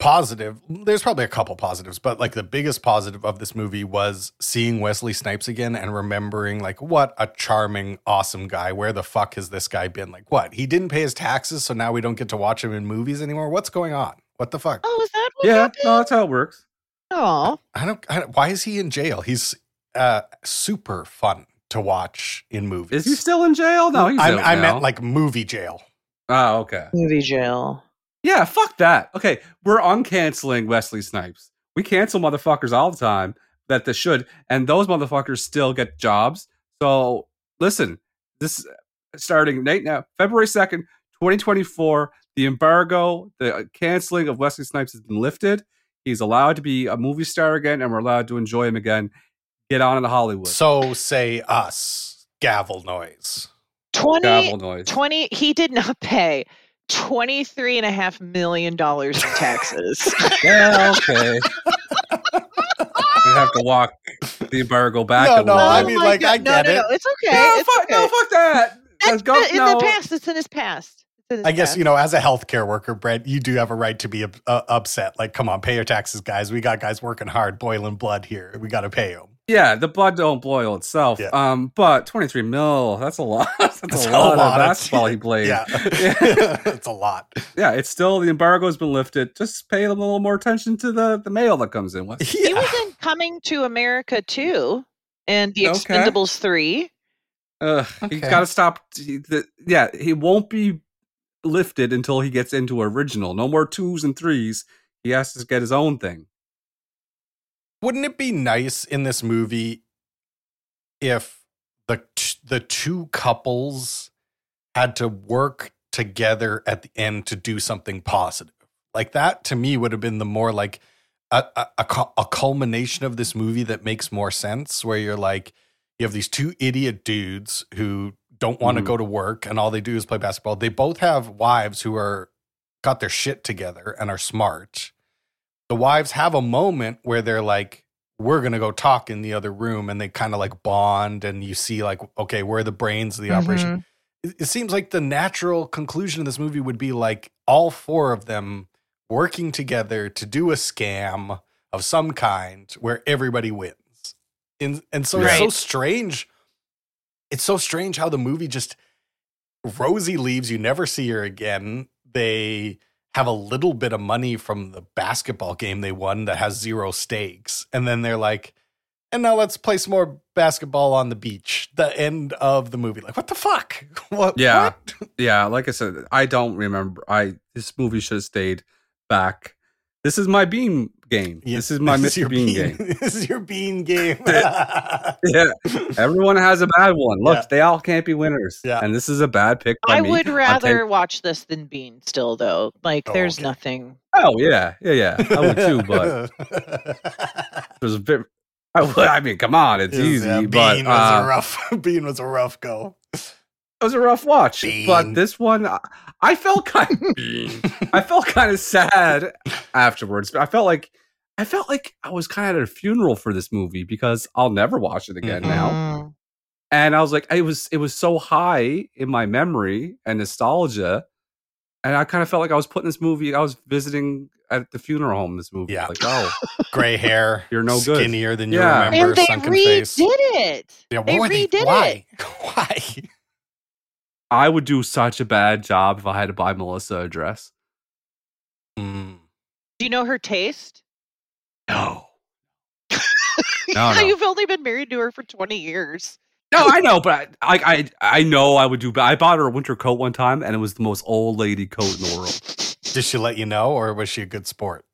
positive. There's probably a couple positives, but like the biggest positive of this movie was seeing Wesley Snipes again and remembering like what a charming, awesome guy. Where the fuck has this guy been? Like what? He didn't pay his taxes, so now we don't get to watch him in movies anymore. What's going on? What the fuck? oh, is that what Yeah. happened? No, that's how it works. Oh, I don't, I don't. Why is he in jail? He's uh super fun to watch in movies. Is he still in jail? No, he's I, I now. meant like movie jail. Oh, okay. movie jail. Yeah, fuck that. Okay, we're uncanceling Wesley Snipes. We cancel motherfuckers all the time that they should, and those motherfuckers still get jobs. So listen, this uh, starting right now, February second, twenty twenty four. The embargo, the uh, canceling of Wesley Snipes has been lifted. He's allowed to be a movie star again, and we're allowed to enjoy him again. Get on into Hollywood. So say us gavel noise. 20, Gavel noise. 20 he did not pay 23 and a half million dollars in taxes yeah, okay. you have to walk the embargo back. No, a no, little I mean, my like, I God. get no, no, it. no, it's okay no, it's fuck, okay. no, fuck that. That's Let's go. in no. the past it's in his past in his I guess past. you know, as a healthcare worker, Brent, you do have a right to be uh, upset. Like, come on, pay your taxes, guys. We got guys working hard, boiling blood here. We got to pay them. Yeah, the blood don't boil itself. Yeah. Um, but 23 mil, that's a lot. That's, That's a, lot, of of- basketball he played. Yeah, Yeah. it's a lot. Yeah, it's still the embargo has been lifted. Just pay them a little more attention to the, the mail that comes in. What? he was in coming to america too and the Okay. expendables 3 Ugh, He's Okay. got to stop. he- the- yeah, he won't be lifted until he gets into original. No more twos and threes. He has to get his own thing. Wouldn't it be nice in this movie if the the two couples had to work together at the end to do something positive? Like that to me would have been the more like a, a, a culmination of this movie that makes more sense. Where you're like, you have these two idiot dudes who don't want to Mhm. go to work and all they do is play basketball. They both have wives who are got their shit together and are smart. The wives have a moment where they're like, we're going to go talk in the other room and they kind of like bond and you see like, okay, we're the brains of the operation. Mm-hmm. It, it seems like the natural conclusion of this movie would be like all four of them working together to do a scam of some kind where everybody wins. And, and so it's so strange. It's so strange how the movie just Rosie leaves, you never see her again. They have a little bit of money from the basketball game they won that has zero stakes. And then they're like, and now let's play some more basketball on the beach. The end of the movie. Like, what the fuck? What? Yeah. what? Yeah, like I said, I don't remember. I this movie should have stayed back. This is my bean game. Yeah, This is my this Mr. your Bean, game. This is your bean game. Yeah, everyone has a bad one. Look, Yeah. they all can't be winners. Yeah. and this is a bad pick. By I me. would rather take- watch this than Bean still though. Like Oh, there's okay. nothing. oh yeah, yeah, yeah. I would too, but there's a bit. I, would- I mean, come on, it's easy, Yeah, but Bean was uh, a rough. Bean was a rough go. It was a rough watch. Bean. But this one, I- I felt kind. I felt kind of sad afterwards. But I felt like I felt like I was kind of at a funeral for this movie because I'll never watch it again Mhm. now. And I was like, it was it was so high in my memory and nostalgia, and I kind of felt like I was putting this movie. I was visiting at the funeral home. This movie, Yeah. like oh, Gray hair. You're no good. Skinnier than you Yeah. remember. And they sunken redid face. it. Yeah, they what were redid why? it. Why? I would do such a bad job if I had to buy Melissa a dress. Mm. Do you know her taste? No, No, no. You've only been married to her for 20 years. no, I know, but I, I, I, I know I would do. But I bought her a winter coat one time, and it was the most old lady coat in the world. Did she let you know, or was she a good sport?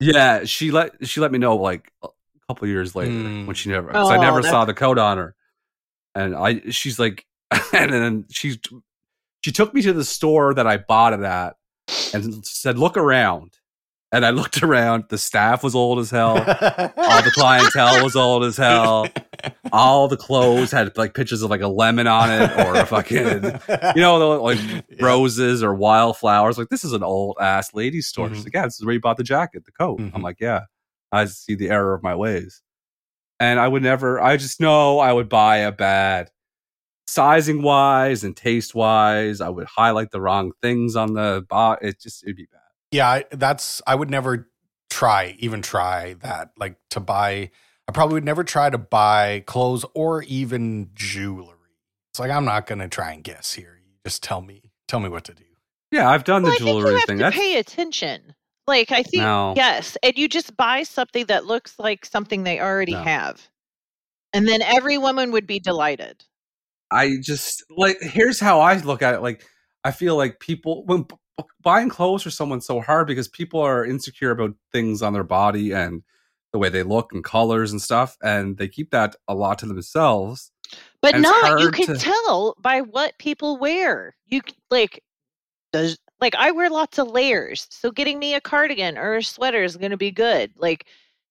Yeah, she let she let me know like a couple years later Mm. when she never. 'cause I Oh, never that's- saw the coat on her, and I she's like, and then she she took me to the store that I bought it at, and said, "Look around." And I looked around. The staff was old as hell. All the clientele was old as hell. All the clothes had like pictures of like a lemon on it or a fucking you know, like roses or wildflowers. Like this is an old ass ladies store. She's Mhm. like, yeah, this is where you bought the jacket, the coat. Mhm. I'm like, yeah, I see the error of my ways, and I would never. I just know I would buy a bad sizing wise and taste wise. I would highlight the wrong things on the bot. It just it'd be bad. yeah, I- that's I would never try, even try that. Like to buy, I probably would never try to buy clothes or even jewelry. It's like I'm not gonna try and guess here. You just tell me, tell me what to do. Yeah, I've done Well, the I think you jewelry have thing. to That's pay attention. Like I think no. yes, and you just buy something that looks like something they already No. have, and then every woman would be delighted. I just like here's how I look at it. Like I feel like people when buying clothes for someone so hard because people are insecure about things on their body and the way they look and colors and stuff, and they keep that a lot to themselves. But And not. You can to- tell by what people wear. You like does like I wear lots of layers, so getting me a cardigan or a sweater is going to be good. Like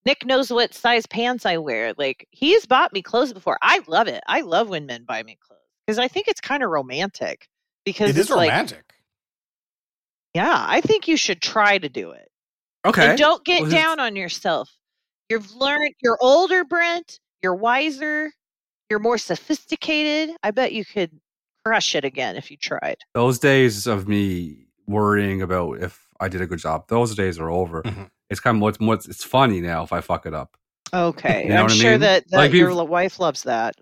Nick knows what size pants I wear. Like he's bought me clothes before. I love it. I love when men buy me clothes because I think it's kind of romantic. Because it's is like, romantic. yeah, I think you should try to do it. Okay, And don't get Well, down on yourself. You've learned, you're older, Brent. You're wiser. You're more sophisticated. I bet you could crush it again if you tried. those days of me worrying about if I did a good job, those days are over. Mhm. It's kind of what's what's it's funny now if I fuck it up. Okay. You know I'm what I sure mean? that, that Like, your you've- wife loves that.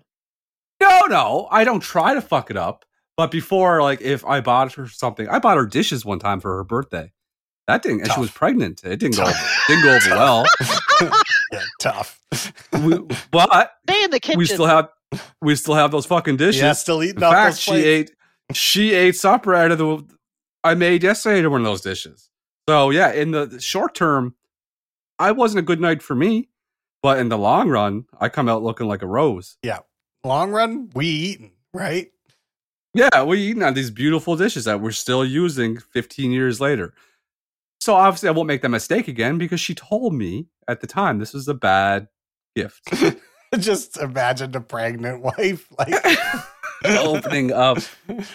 No, no, I don't try to fuck it up. But before, like, if I bought her something, I bought her dishes one time for her birthday. That didn't, and she was pregnant. It didn't go, Tough. didn't go over well. yeah, tough. We, but Stay in the kitchen. we still have, we still have those fucking dishes. yeah, still eating In fact, she plates. ate, she ate supper out of the I made yesterday to one of those dishes. So yeah, in the short term, I wasn't a good night for me, but in the long run, I come out looking like a rose. Yeah, long run, we eating, right? Yeah, we're eating on these beautiful dishes that we're still using 15 years later. So obviously, I won't make that mistake again because she told me at the time this was a bad gift. Just imagine a pregnant wife, like Opening up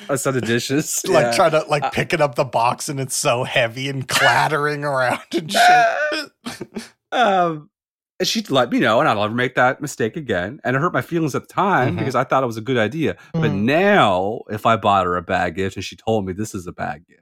a set of dishes, like Yeah. trying to like Uh, picking up the box and it's so heavy and clattering around and shit. um, and she let me know, and I'll never make that mistake again. And it hurt my feelings at the time Mhm. because I thought it was a good idea. But Mhm. now, if I bought her a bad gift and she told me this is a bad gift.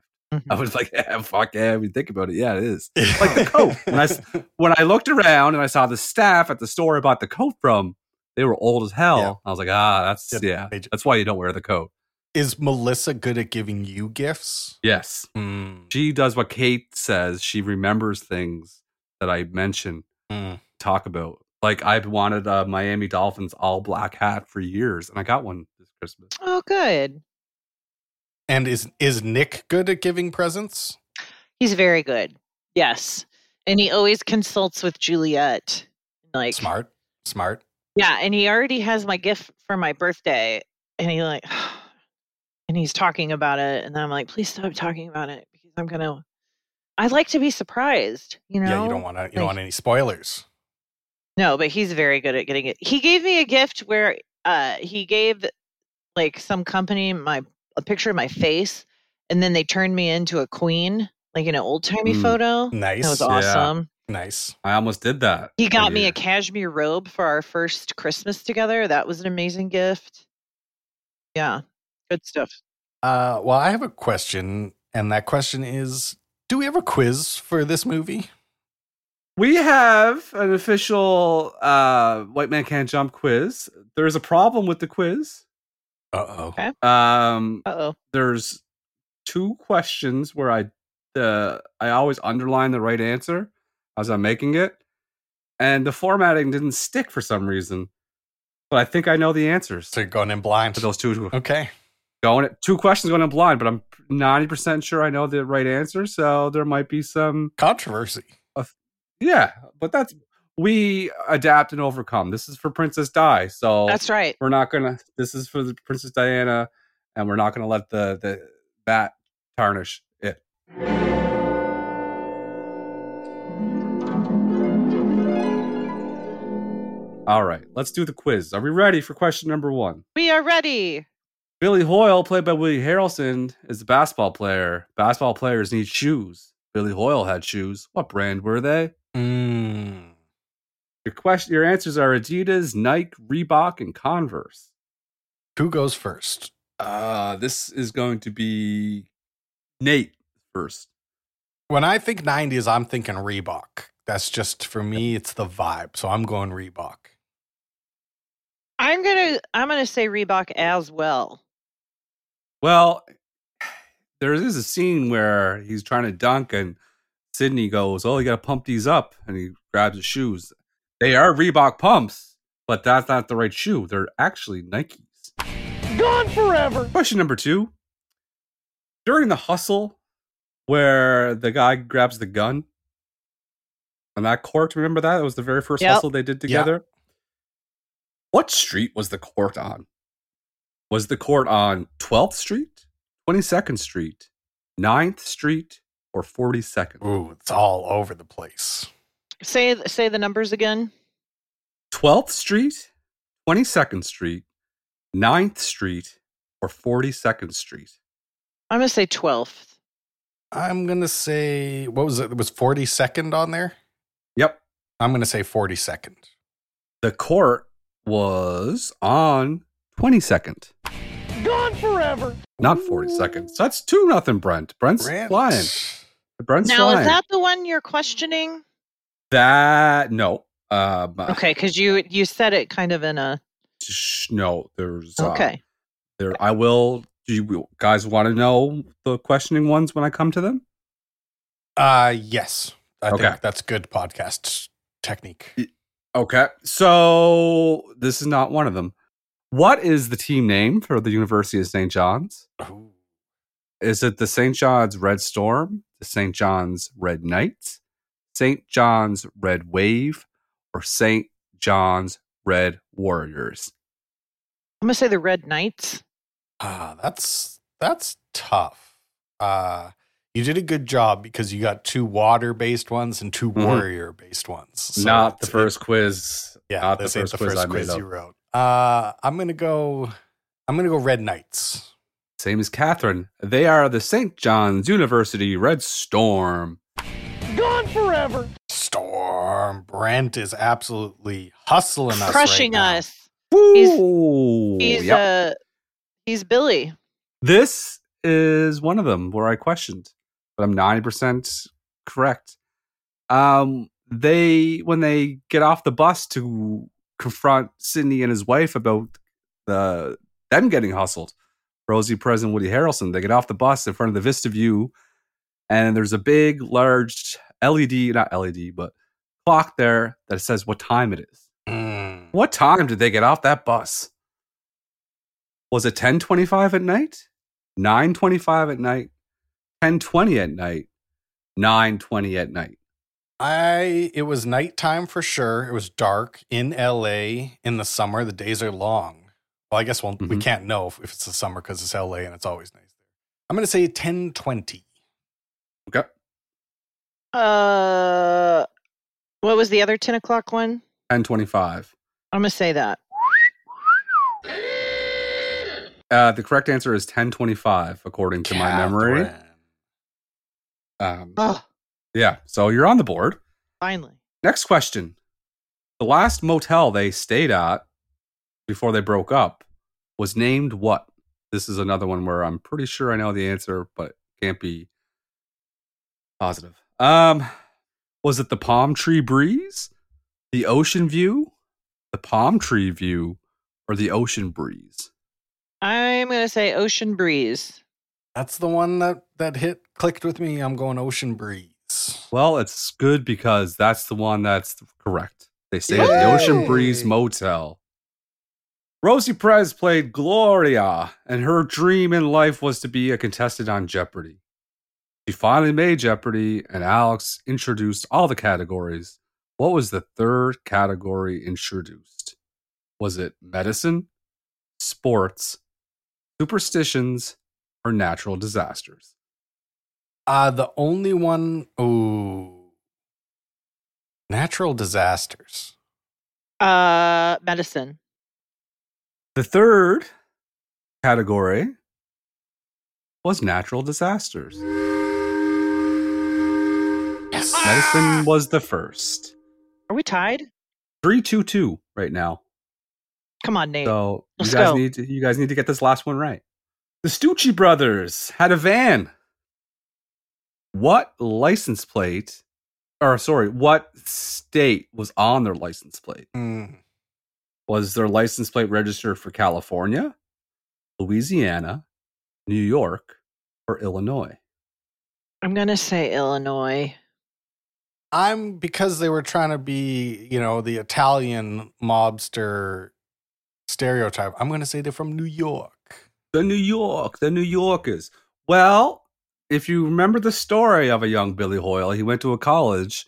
I was like, yeah, fuck yeah. I mean, think about it. Yeah, it is. Like the coat. When I s- When I looked around and I saw the staff at the store I bought the coat from, they were old as hell. Yeah. I was like, ah, that's Yeah, yeah, that's why you don't wear the coat. Is Melissa good at giving you gifts? Yes. Hmm. She does what Kate says. She remembers things that I mention, Hmm. talk about. Like I've wanted a Miami Dolphins all black hat for years, and I got one this Christmas. Oh, good. And is is Nick good at giving presents? He's very good. Yes. And he always consults with Juliet. Like Smart, smart. Yeah, and he already has my gift for my birthday. And he like and he's talking about it. And I'm like, please stop talking about it because I'm gonna I like to be surprised, you know? Yeah, you don't want to. You don't want any spoilers. No, but he's very good at getting it. He gave me a gift where uh he gave like some company my a picture of my face and then they turned me into a queen, like in an old timey Mm. photo. Nice, That was awesome. Nice. I almost did that. He got me you. a cashmere robe for our first Christmas together. That was an amazing gift. Yeah. Good stuff. Uh, well, I have a question, and that question is: Do we have a quiz for this movie? We have an official uh, White Men Can't Jump quiz. There's a problem with the quiz. Uh oh. Um, Uh oh. there's two questions where I the I always underline the right answer as I'm making it, and the formatting didn't stick for some reason. But I think I know the answers So you're going in blind. to those two. Okay. Going two questions going in blind, but I'm ninety percent sure I know the right answer. So there might be some Controversy. yeah, but that's we adapt and overcome. This is for Princess Di, so That's right. we're not gonna. This is for the Princess Diana, and we're not gonna let the the that tarnish it. All right, let's do the quiz. Are we ready for question number one? We are ready. Billy Hoyle, played by Willie Harrelson, is a basketball player. Basketball players need shoes. Billy Hoyle had shoes. What brand were they? Mm. Your question, your answers are Adidas, Nike, Reebok, and Converse. Who goes first? Uh, this is going to be Nate first. When I think 90s, I'm thinking Reebok. That's just for me, it's the vibe. So I'm going Reebok. I'm gonna I'm gonna say Reebok as well. Well, there is a scene where he's trying to dunk, and Sidney goes, "Oh, you got to pump these up," and he grabs his shoes. They are Reebok pumps, but that's not the right shoe. They're actually Nikes. Gone forever. Question number two: During the hustle, where the guy grabs the gun on that court, remember that? It was the very first Yep. hustle they did together. What street was the court on? Was the court on 12th Street, 22nd Street, 9th Street, or 42nd? Ooh, it's all over the place. Say say the numbers again. 12th Street, 22nd Street, 9th Street, or 42nd Street? I'm gonna say twelfth. I'm going to say, what was it? It was 42nd on there? Yep. I'm going to say 42nd. The court was on 22nd, Gone forever. not 42nd. So that's 2 nothing, Brent. Brent's Brand. flying. Brent's Now flying. is that the one you're questioning? that no. Um, Okay, because you you said it kind of in a sh- no, there's uh, okay. There, I will. Do you guys want to know the questioning ones when I come to them? Uh, yes. I Okay. think that's good podcast technique. Okay. So this is not one of them. What is the team name for the University of St. John's? Ooh. Is it the St. John's Red Storm, the St. John's Red Knights, St. John's Red Wave, or St. John's Red Warriors? I'm gonna say the Red Knights. Ah, that's that's tough. Uh you did a good job because you got two water-based ones and 2 Mhm. warrior-based ones. So not the it's- first quiz. Yeah, not the this ain't first the quiz first I made quiz up. you wrote. Uh, I'm gonna go. I'm gonna go Red Knights. Same as Catherine. They are the St. John's University Red Storm. Gone forever. Storm Brent is absolutely hustling us, Crushing right now. us. Woo! He's Yep. uh he's Billy. This is one of them where I questioned, but I'm 90% correct. Um, they when they get off the bus to confront Sidney and his wife about the them getting hustled, Rosie Perez and Woody Harrelson. They get off the bus in front of the Vista View, and there's a big, large LED, not LED, but clock there that says what time it is. Mm. What time did they get off that bus? Was it 1025 at night? 925 at night? 1020 at night? 920 at night? I it was nighttime for sure. It was dark in LA in the summer. The days are long. Well, I guess we'll, we Mhm. can't know if, if it's the summer because it's LA and it's always nice there. I'm going to say 1020. Okay. Uh, what was the other 10 o'clock one? 1025. I'm going to say that. Uh, the correct answer is 1025, according to my memory. Catherine. Um, Oh, yeah, so you're on the board. finally. Next question. The last motel they stayed at before they broke up was named what? This is another one where I'm pretty sure I know the answer, but can't be positive. Um, was it the Palm Tree Breeze, the Ocean View, the Palm Tree View, or the Ocean Breeze? I'm going to say Ocean Breeze. That's the one that, that hit, clicked with me. I'm going Ocean Breeze. Well, it's good because that's the one that's correct. They stayed at the Ocean Breeze Motel. Rosie Perez played Gloria, and her dream in life was to be a contestant on Jeopardy. She finally made Jeopardy, and Alex introduced all the categories. What was the third category introduced? Was it medicine, sports, superstitions, or natural disasters? Uh, the only one, ooh, natural disasters. Uh, medicine. The third category was natural disasters. Yes. Medicine was the first. Are we tied? 322 right now. Come on, Nate. So you Let's guys go. need to, you guys need to get this last one right. The Stucci brothers had a van. What license plate or sorry, what state was on their license plate? Mm. Was their license plate registered for California, Louisiana, New York, or Illinois? I'm going to say Illinois. I'm because they were trying to be, you know, the Italian mobster stereotype. I'm going to say they're from New York. The New York, the New Yorkers. Well, if you remember the story of a young Billy Hoyle, he went to a college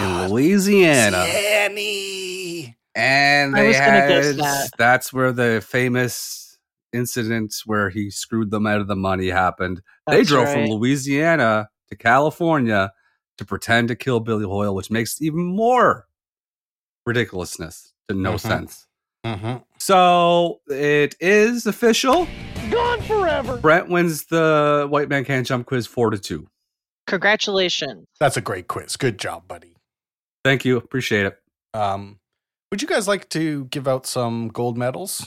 in Louisiana. Danny. And I they was gonna guess had that. that's where the famous incident where he screwed them out of the money happened. they That's drove from. Louisiana to California to pretend to kill Billy Hoyle, which makes even more ridiculousness to no Mhm. sense. Hmm So it is official. Gone forever. Brent wins the White Men Can't Jump quiz four to two. Congratulations. That's a great quiz. Good job, buddy. Thank you. Appreciate it. Um, would you guys like to give out some gold medals?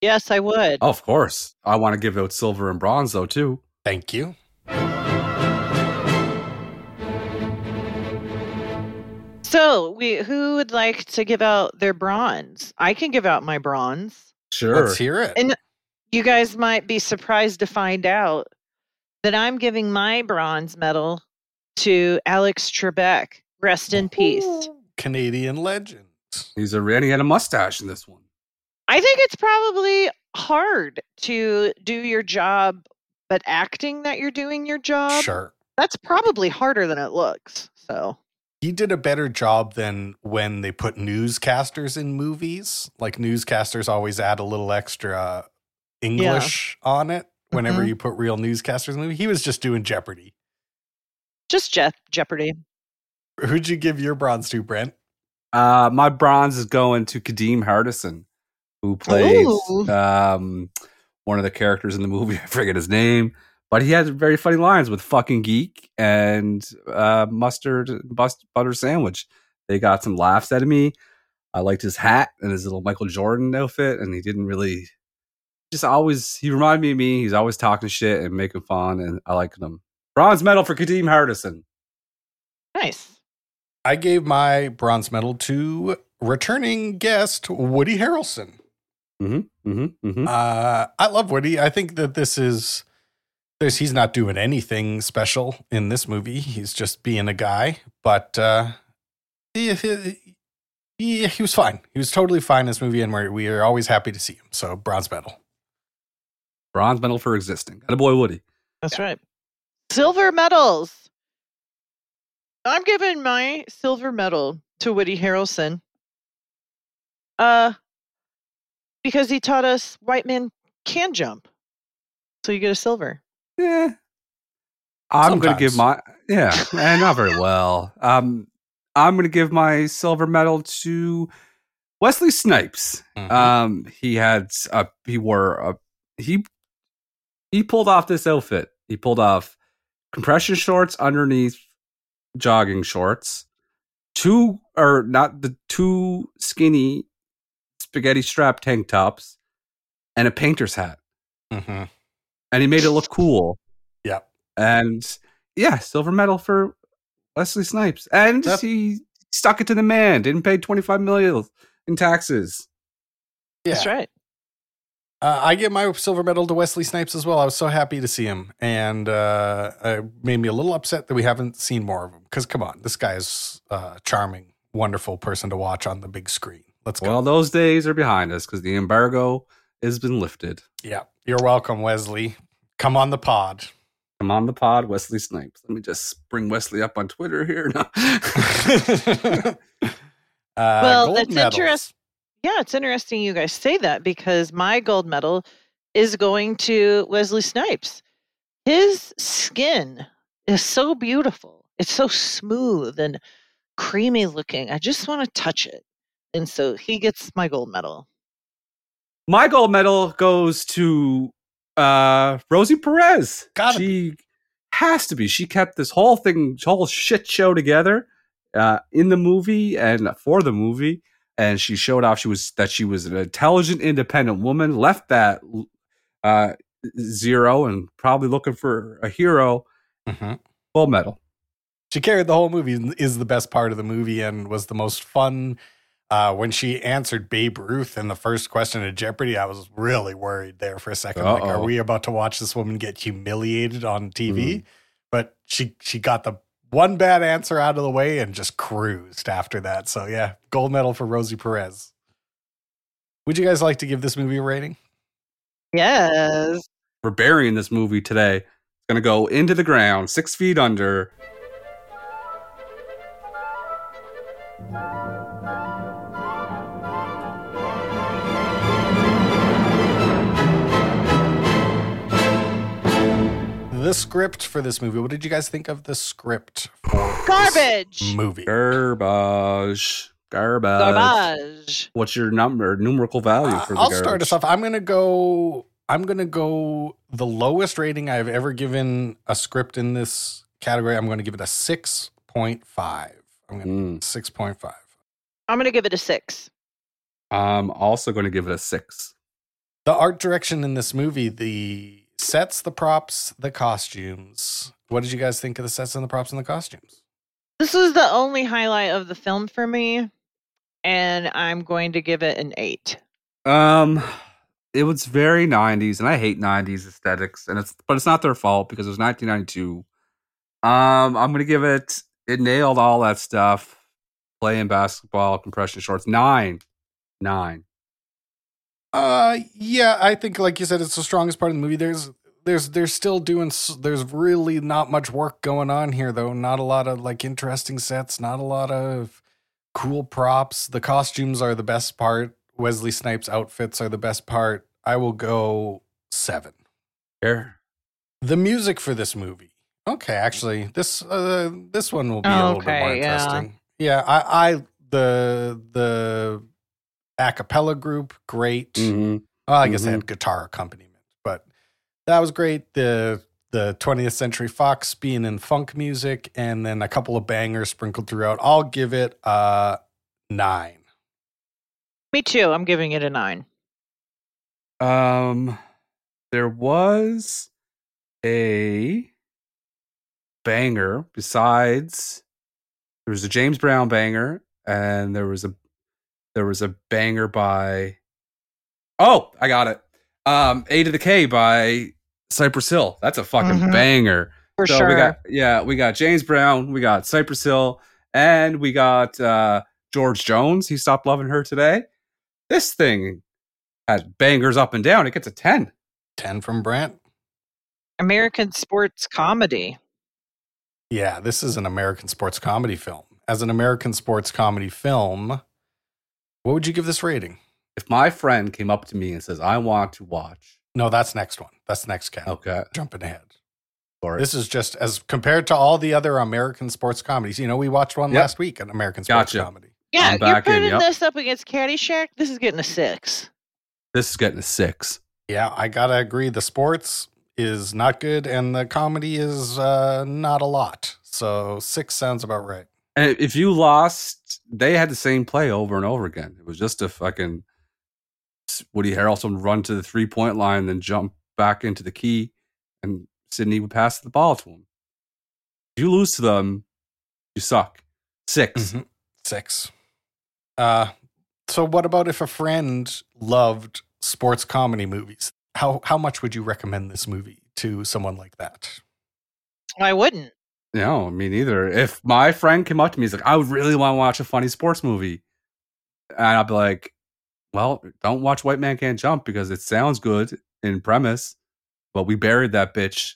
Yes, I would. Oh, of course. I want to give out silver and bronze though too. Thank you. So, we who would like to give out their bronze? I can give out my bronze. Sure. Let's hear it. And- You guys might be surprised to find out that I'm giving my bronze medal to Alex Trebek. Rest in peace. Canadian legend. He's a and he had a mustache in this one. I think it's probably hard to do your job, but acting that you're doing your job, Sure. that's probably harder than it looks. So, He did a better job than when they put newscasters in movies. Like newscasters always add a little extra English on it whenever Mhm. you put real newscasters in the movie. He was just doing Jeopardy. just Je- Jeopardy. Who'd you give your bronze to, Brent? Uh, my bronze is going to Kadeem Hardison, who plays um, one of the characters in the movie. I forget his name, but he had very funny lines with "fucking geek" and uh, "mustard bust butter sandwich." They got some laughs out of me. I liked his hat and his little Michael Jordan outfit, and he didn't really just always. He reminded me of me. He's always talking shit and making fun, and I liked him. Bronze medal for Kadeem Hardison. Nice. I gave my bronze medal to returning guest Woody Harrelson. Mm-hmm. Mm-hmm. Mm-hmm. Uh, I love Woody. I think that this is there's he's not doing anything special in this movie. He's just being a guy, but uh, he, he, he, he was fine. He was totally fine in this movie, and we're we are always happy to see him. So bronze medal. Bronze medal for existing. Got a boy Woody. That's right. Silver medals. I'm giving my silver medal to Woody Harrelson. Uh, because he taught us white men can jump. So you get a silver. Yeah. I'm going to give my yeah, and not very well. Um, I'm going to give my silver medal to Wesley Snipes. Mhm. Um, he had a he wore a he he pulled off this outfit. He pulled off compression shorts underneath jogging shorts, two or not the two skinny spaghetti strap tank tops, and a painter's hat Mhm. And he made it look cool. Yeah. And yeah, silver medal for Wesley Snipes. And That- he stuck it to the man, didn't pay 25 million in taxes. Yeah. That's right. Uh, I give my silver medal to Wesley Snipes as well. I was so happy to see him, and uh, it made me a little upset that we haven't seen more of him. Because come on, this guy is a charming, wonderful person to watch on the big screen. Let's go. Well, those days are behind us because the embargo has been lifted. yeah, you're welcome, Wesley. Come on the pod. Come on the pod, Wesley Snipes. Let me just bring Wesley up on Twitter here. No. uh, Well, gold that's medals. interest- Yeah, it's interesting you guys say that because my gold medal is going to Wesley Snipes. His skin is so beautiful. It's so smooth and creamy looking. I just want to touch it. And so he gets my gold medal. My gold medal goes to uh, Rosie Perez. Gotta she has to be. She kept this whole thing, whole shit show together uh, in the movie and for the movie. And she showed off she was that she was an intelligent, independent woman. Left that uh, zero and probably looking for a hero. Mhm. Gold medal. She carried the whole movie. Is the best part of the movie and was the most fun. Uh, when she answered Babe Ruth in the first question of Jeopardy, I was really worried there for a 2nd Like, are we about to watch this woman get humiliated on TV? But she she got the one bad answer out of the way and just cruised after that. So yeah, gold medal for Rosie Perez. Would you guys like to give this movie a rating? Yes. We're burying this movie today. It's gonna go into the ground, six feet under. The script for this movie. What did you guys think of the script for this Garbage. movie? Garbage. Garbage. Garbage. What's your number, numerical value Uh, for the I'll garbage? start us off. I'm gonna go. I'm gonna go the lowest rating I've ever given a script in this category. I'm going to give it a six point five. I'm gonna Mm. six point five. I'm going to give it a six. I'm also going to give it a six. The art direction in this movie, the sets, the props, the costumes. What did you guys think of the sets and the props and the costumes? This was the only highlight of the film for me. And I'm going to give it an eight. Um, it was very '90s, and I hate '90s aesthetics, and it's but it's not their fault because it was 1992. Um, I'm going to give it. It nailed all that stuff. Playing basketball, compression shorts, nine, nine. Uh, yeah, I think like you said, it's the strongest part of the movie. There's, there's, there's still doing. There's really not much work going on here, though. Not a lot of like interesting sets. Not a lot of cool props. The costumes are the best part. Wesley Snipes' outfits are the best part. I will go seven. Here, The music for this movie. Okay, actually, this uh, this one will be a little bit more okay, yeah. interesting. Yeah, I, I the the a cappella group, great. Mhm. Well, I guess they Mhm. had guitar accompaniment, but that was great. The the 20th Century Fox being in funk music, and then a couple of bangers sprinkled throughout. I'll give it a nine. Me too. I'm giving it a nine. Um, there was a banger besides there was a James Brown banger, and there was a there was a banger by Oh, I got it. Um, A to the K by Cypress Hill. That's a fucking Mhm. banger. For so sure. we got yeah, we got James Brown, we got Cypress Hill, and we got uh George Jones. He stopped loving her today. This thing has bangers up and down. It gets a 10. 10 from Brent. American sports comedy. Yeah, this is an American sports comedy film. As an American sports comedy film, what would you give this rating? If my friend came up to me and says, I want to watch, No, that's next one. That's next cat. okay, Jumping ahead. sorry. This is just as compared to all the other American sports comedies. You know, we watched one Yep. last week, an American sports Gotcha. comedy. Yeah, I'm you're back in, putting yep. this up against Caddyshack. This is getting a six. this is getting a six. Yeah, I gotta agree. The sports is not good, and the comedy is uh, not a lot. So six sounds about right. And if you lost, they had the same play over and over again. It was just a fucking Woody Harrelson run to the three point line, then jump back into the key, and Sidney would pass the ball to him. If you lose to them, you suck. 6 Mhm. Six. Uh, so what about if a friend loved sports comedy movies? How how much would you recommend this movie to someone like that? I wouldn't. No, me neither. If my friend came up to me, he's like, I would really want to watch a funny sports movie. And I'd be like, well, don't watch White Man Can't Jump because it sounds good in premise, but we buried that bitch.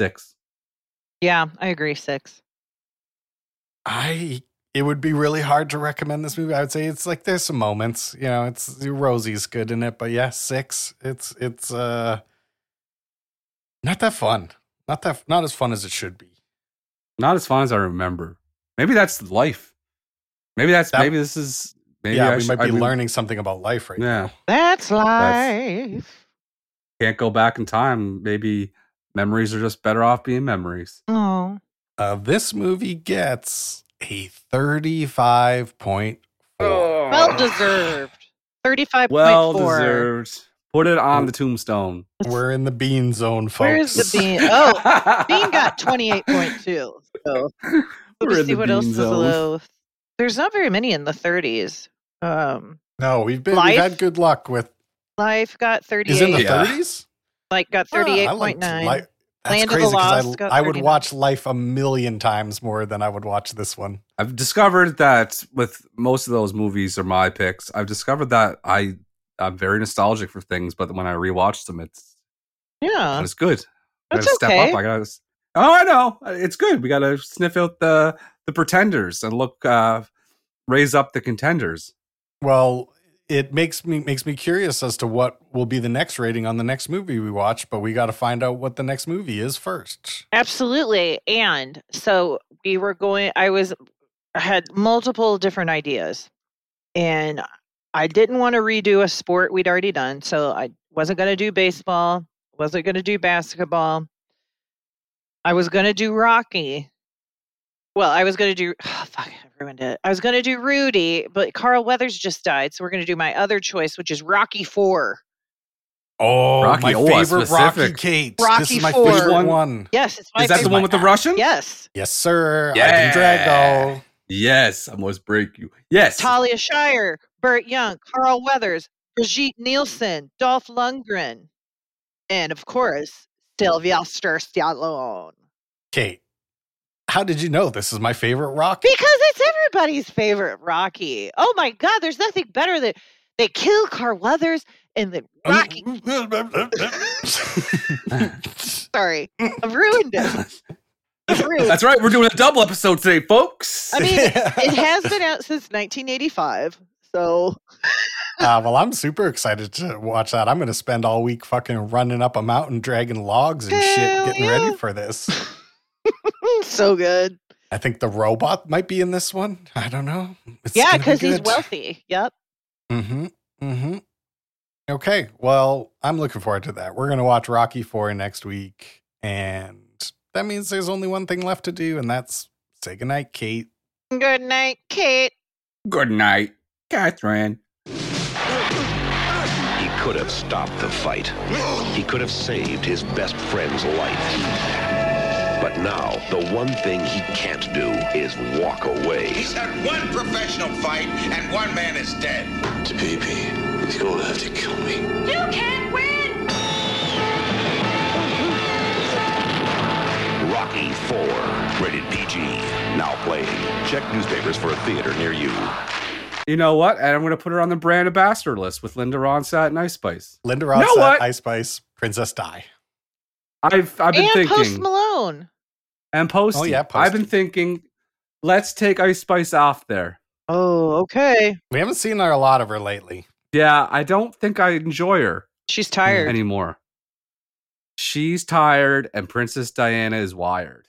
Six. Yeah, I agree. Six. I it would be really hard to recommend this movie. I would say it's like there's some moments, you know, it's Rosie's good in it, but yeah, six. It's it's uh not that fun. Not that not as fun as it should be. Not as fun as I remember. Maybe that's life. Maybe that's That- maybe this is maybe yeah, I we should- might be I mean, learning something about life right Yeah. now. That's life. Can't go back in time. Maybe memories are just better off being memories. Oh, Uh, this movie gets a 35.4. well deserved. Thirty-five point Well deserved. Put it on the tombstone. We're in the bean zone, folks. Where's the bean? Oh, Bean got twenty-eight point two. So let We're in see the what else bean is zone. low. There's not very many in the thirties. Um, No, we've been Life? we've had good luck with Life got is in the thirty-eight. Yeah. 30s? Like got Ah, I thirty-eight liked point nine. Li- That's Land crazy because I, I would watch Life a million times more than I would watch this one. I've discovered that with most of those movies are my picks. I've discovered that I I'm very nostalgic for things, but when I rewatch them, it's yeah, it's good. I gotta step okay. up. I gotta. Oh, I know. It's good. We gotta sniff out the the pretenders and look uh raise up the contenders. Well, it makes me makes me curious as to what will be the next rating on the next movie we watch, but we got to find out what the next movie is first. absolutely. And so we were going. I was I had multiple different ideas, and I didn't want to redo a sport we'd already done. So I wasn't going to do baseball. Wasn't going to do basketball. I was going to do Rocky. Well, I was going to do. Oh, fuck, I ruined it. I was going to do Rudy, but Carl Weathers just died, so we're going to do my other choice, which is Rocky Four. Oh, Rocky, my favorite Rocky specific. Kate. this Rocky is my Four. favorite One- one. Yes, it's my Is that the one with the Russian? Yes, Yes, sir. Yeah. Ivan Drago. Yes, I must break you. Yes. Talia Shire, Burt Young, Carl Weathers, Brigitte mm-hmm. Nielsen, Dolph Lundgren, and of course Sylvester Stallone. Kate, how did you know this is my favorite Rocky? Because it's everybody's favorite Rocky. Oh my God, there's nothing better than they kill Carl Weathers and then Rocky. Sorry, I've ruined it. I've ruined. That's right. We're doing a double episode today, folks. I mean, it has been out since 1985, so Uh, well, I'm super excited to watch that. I'm going to spend all week fucking running up a mountain, dragging logs and shit, getting yeah. ready for this. so good. I think the robot might be in this one. I don't know. It's yeah, gonna be because he's wealthy. Yep. Mm-hmm. Mm-hmm. Okay. Well, I'm looking forward to that. We're gonna watch Rocky Four next week, and that means there's only one thing left to do, and that's say goodnight, Kate. Good night, Kate. Good night, Catherine. He could have stopped the fight. He could have saved his best friend's life. But now, the one thing he can't do is walk away. He's had one professional fight, and one man is dead. To baby. He's going to have to kill me. You can't win! Rocky 4, rated PG. Now playing. Check newspapers for a theater near you. You know what? And I'm going to put her on the brand ambassador list with Linda Ronstadt and Ice Spice. Linda know Ronstadt, what? Ice Spice, Princess Di. I've I've been and thinking Post Malone. and post. Oh yeah, I've been thinking. Let's take Ice Spice off there. Oh, okay. We haven't seen a lot of her lately. Yeah, I don't think I enjoy her She's tired. anymore. She's tired, and Princess Diana is wired.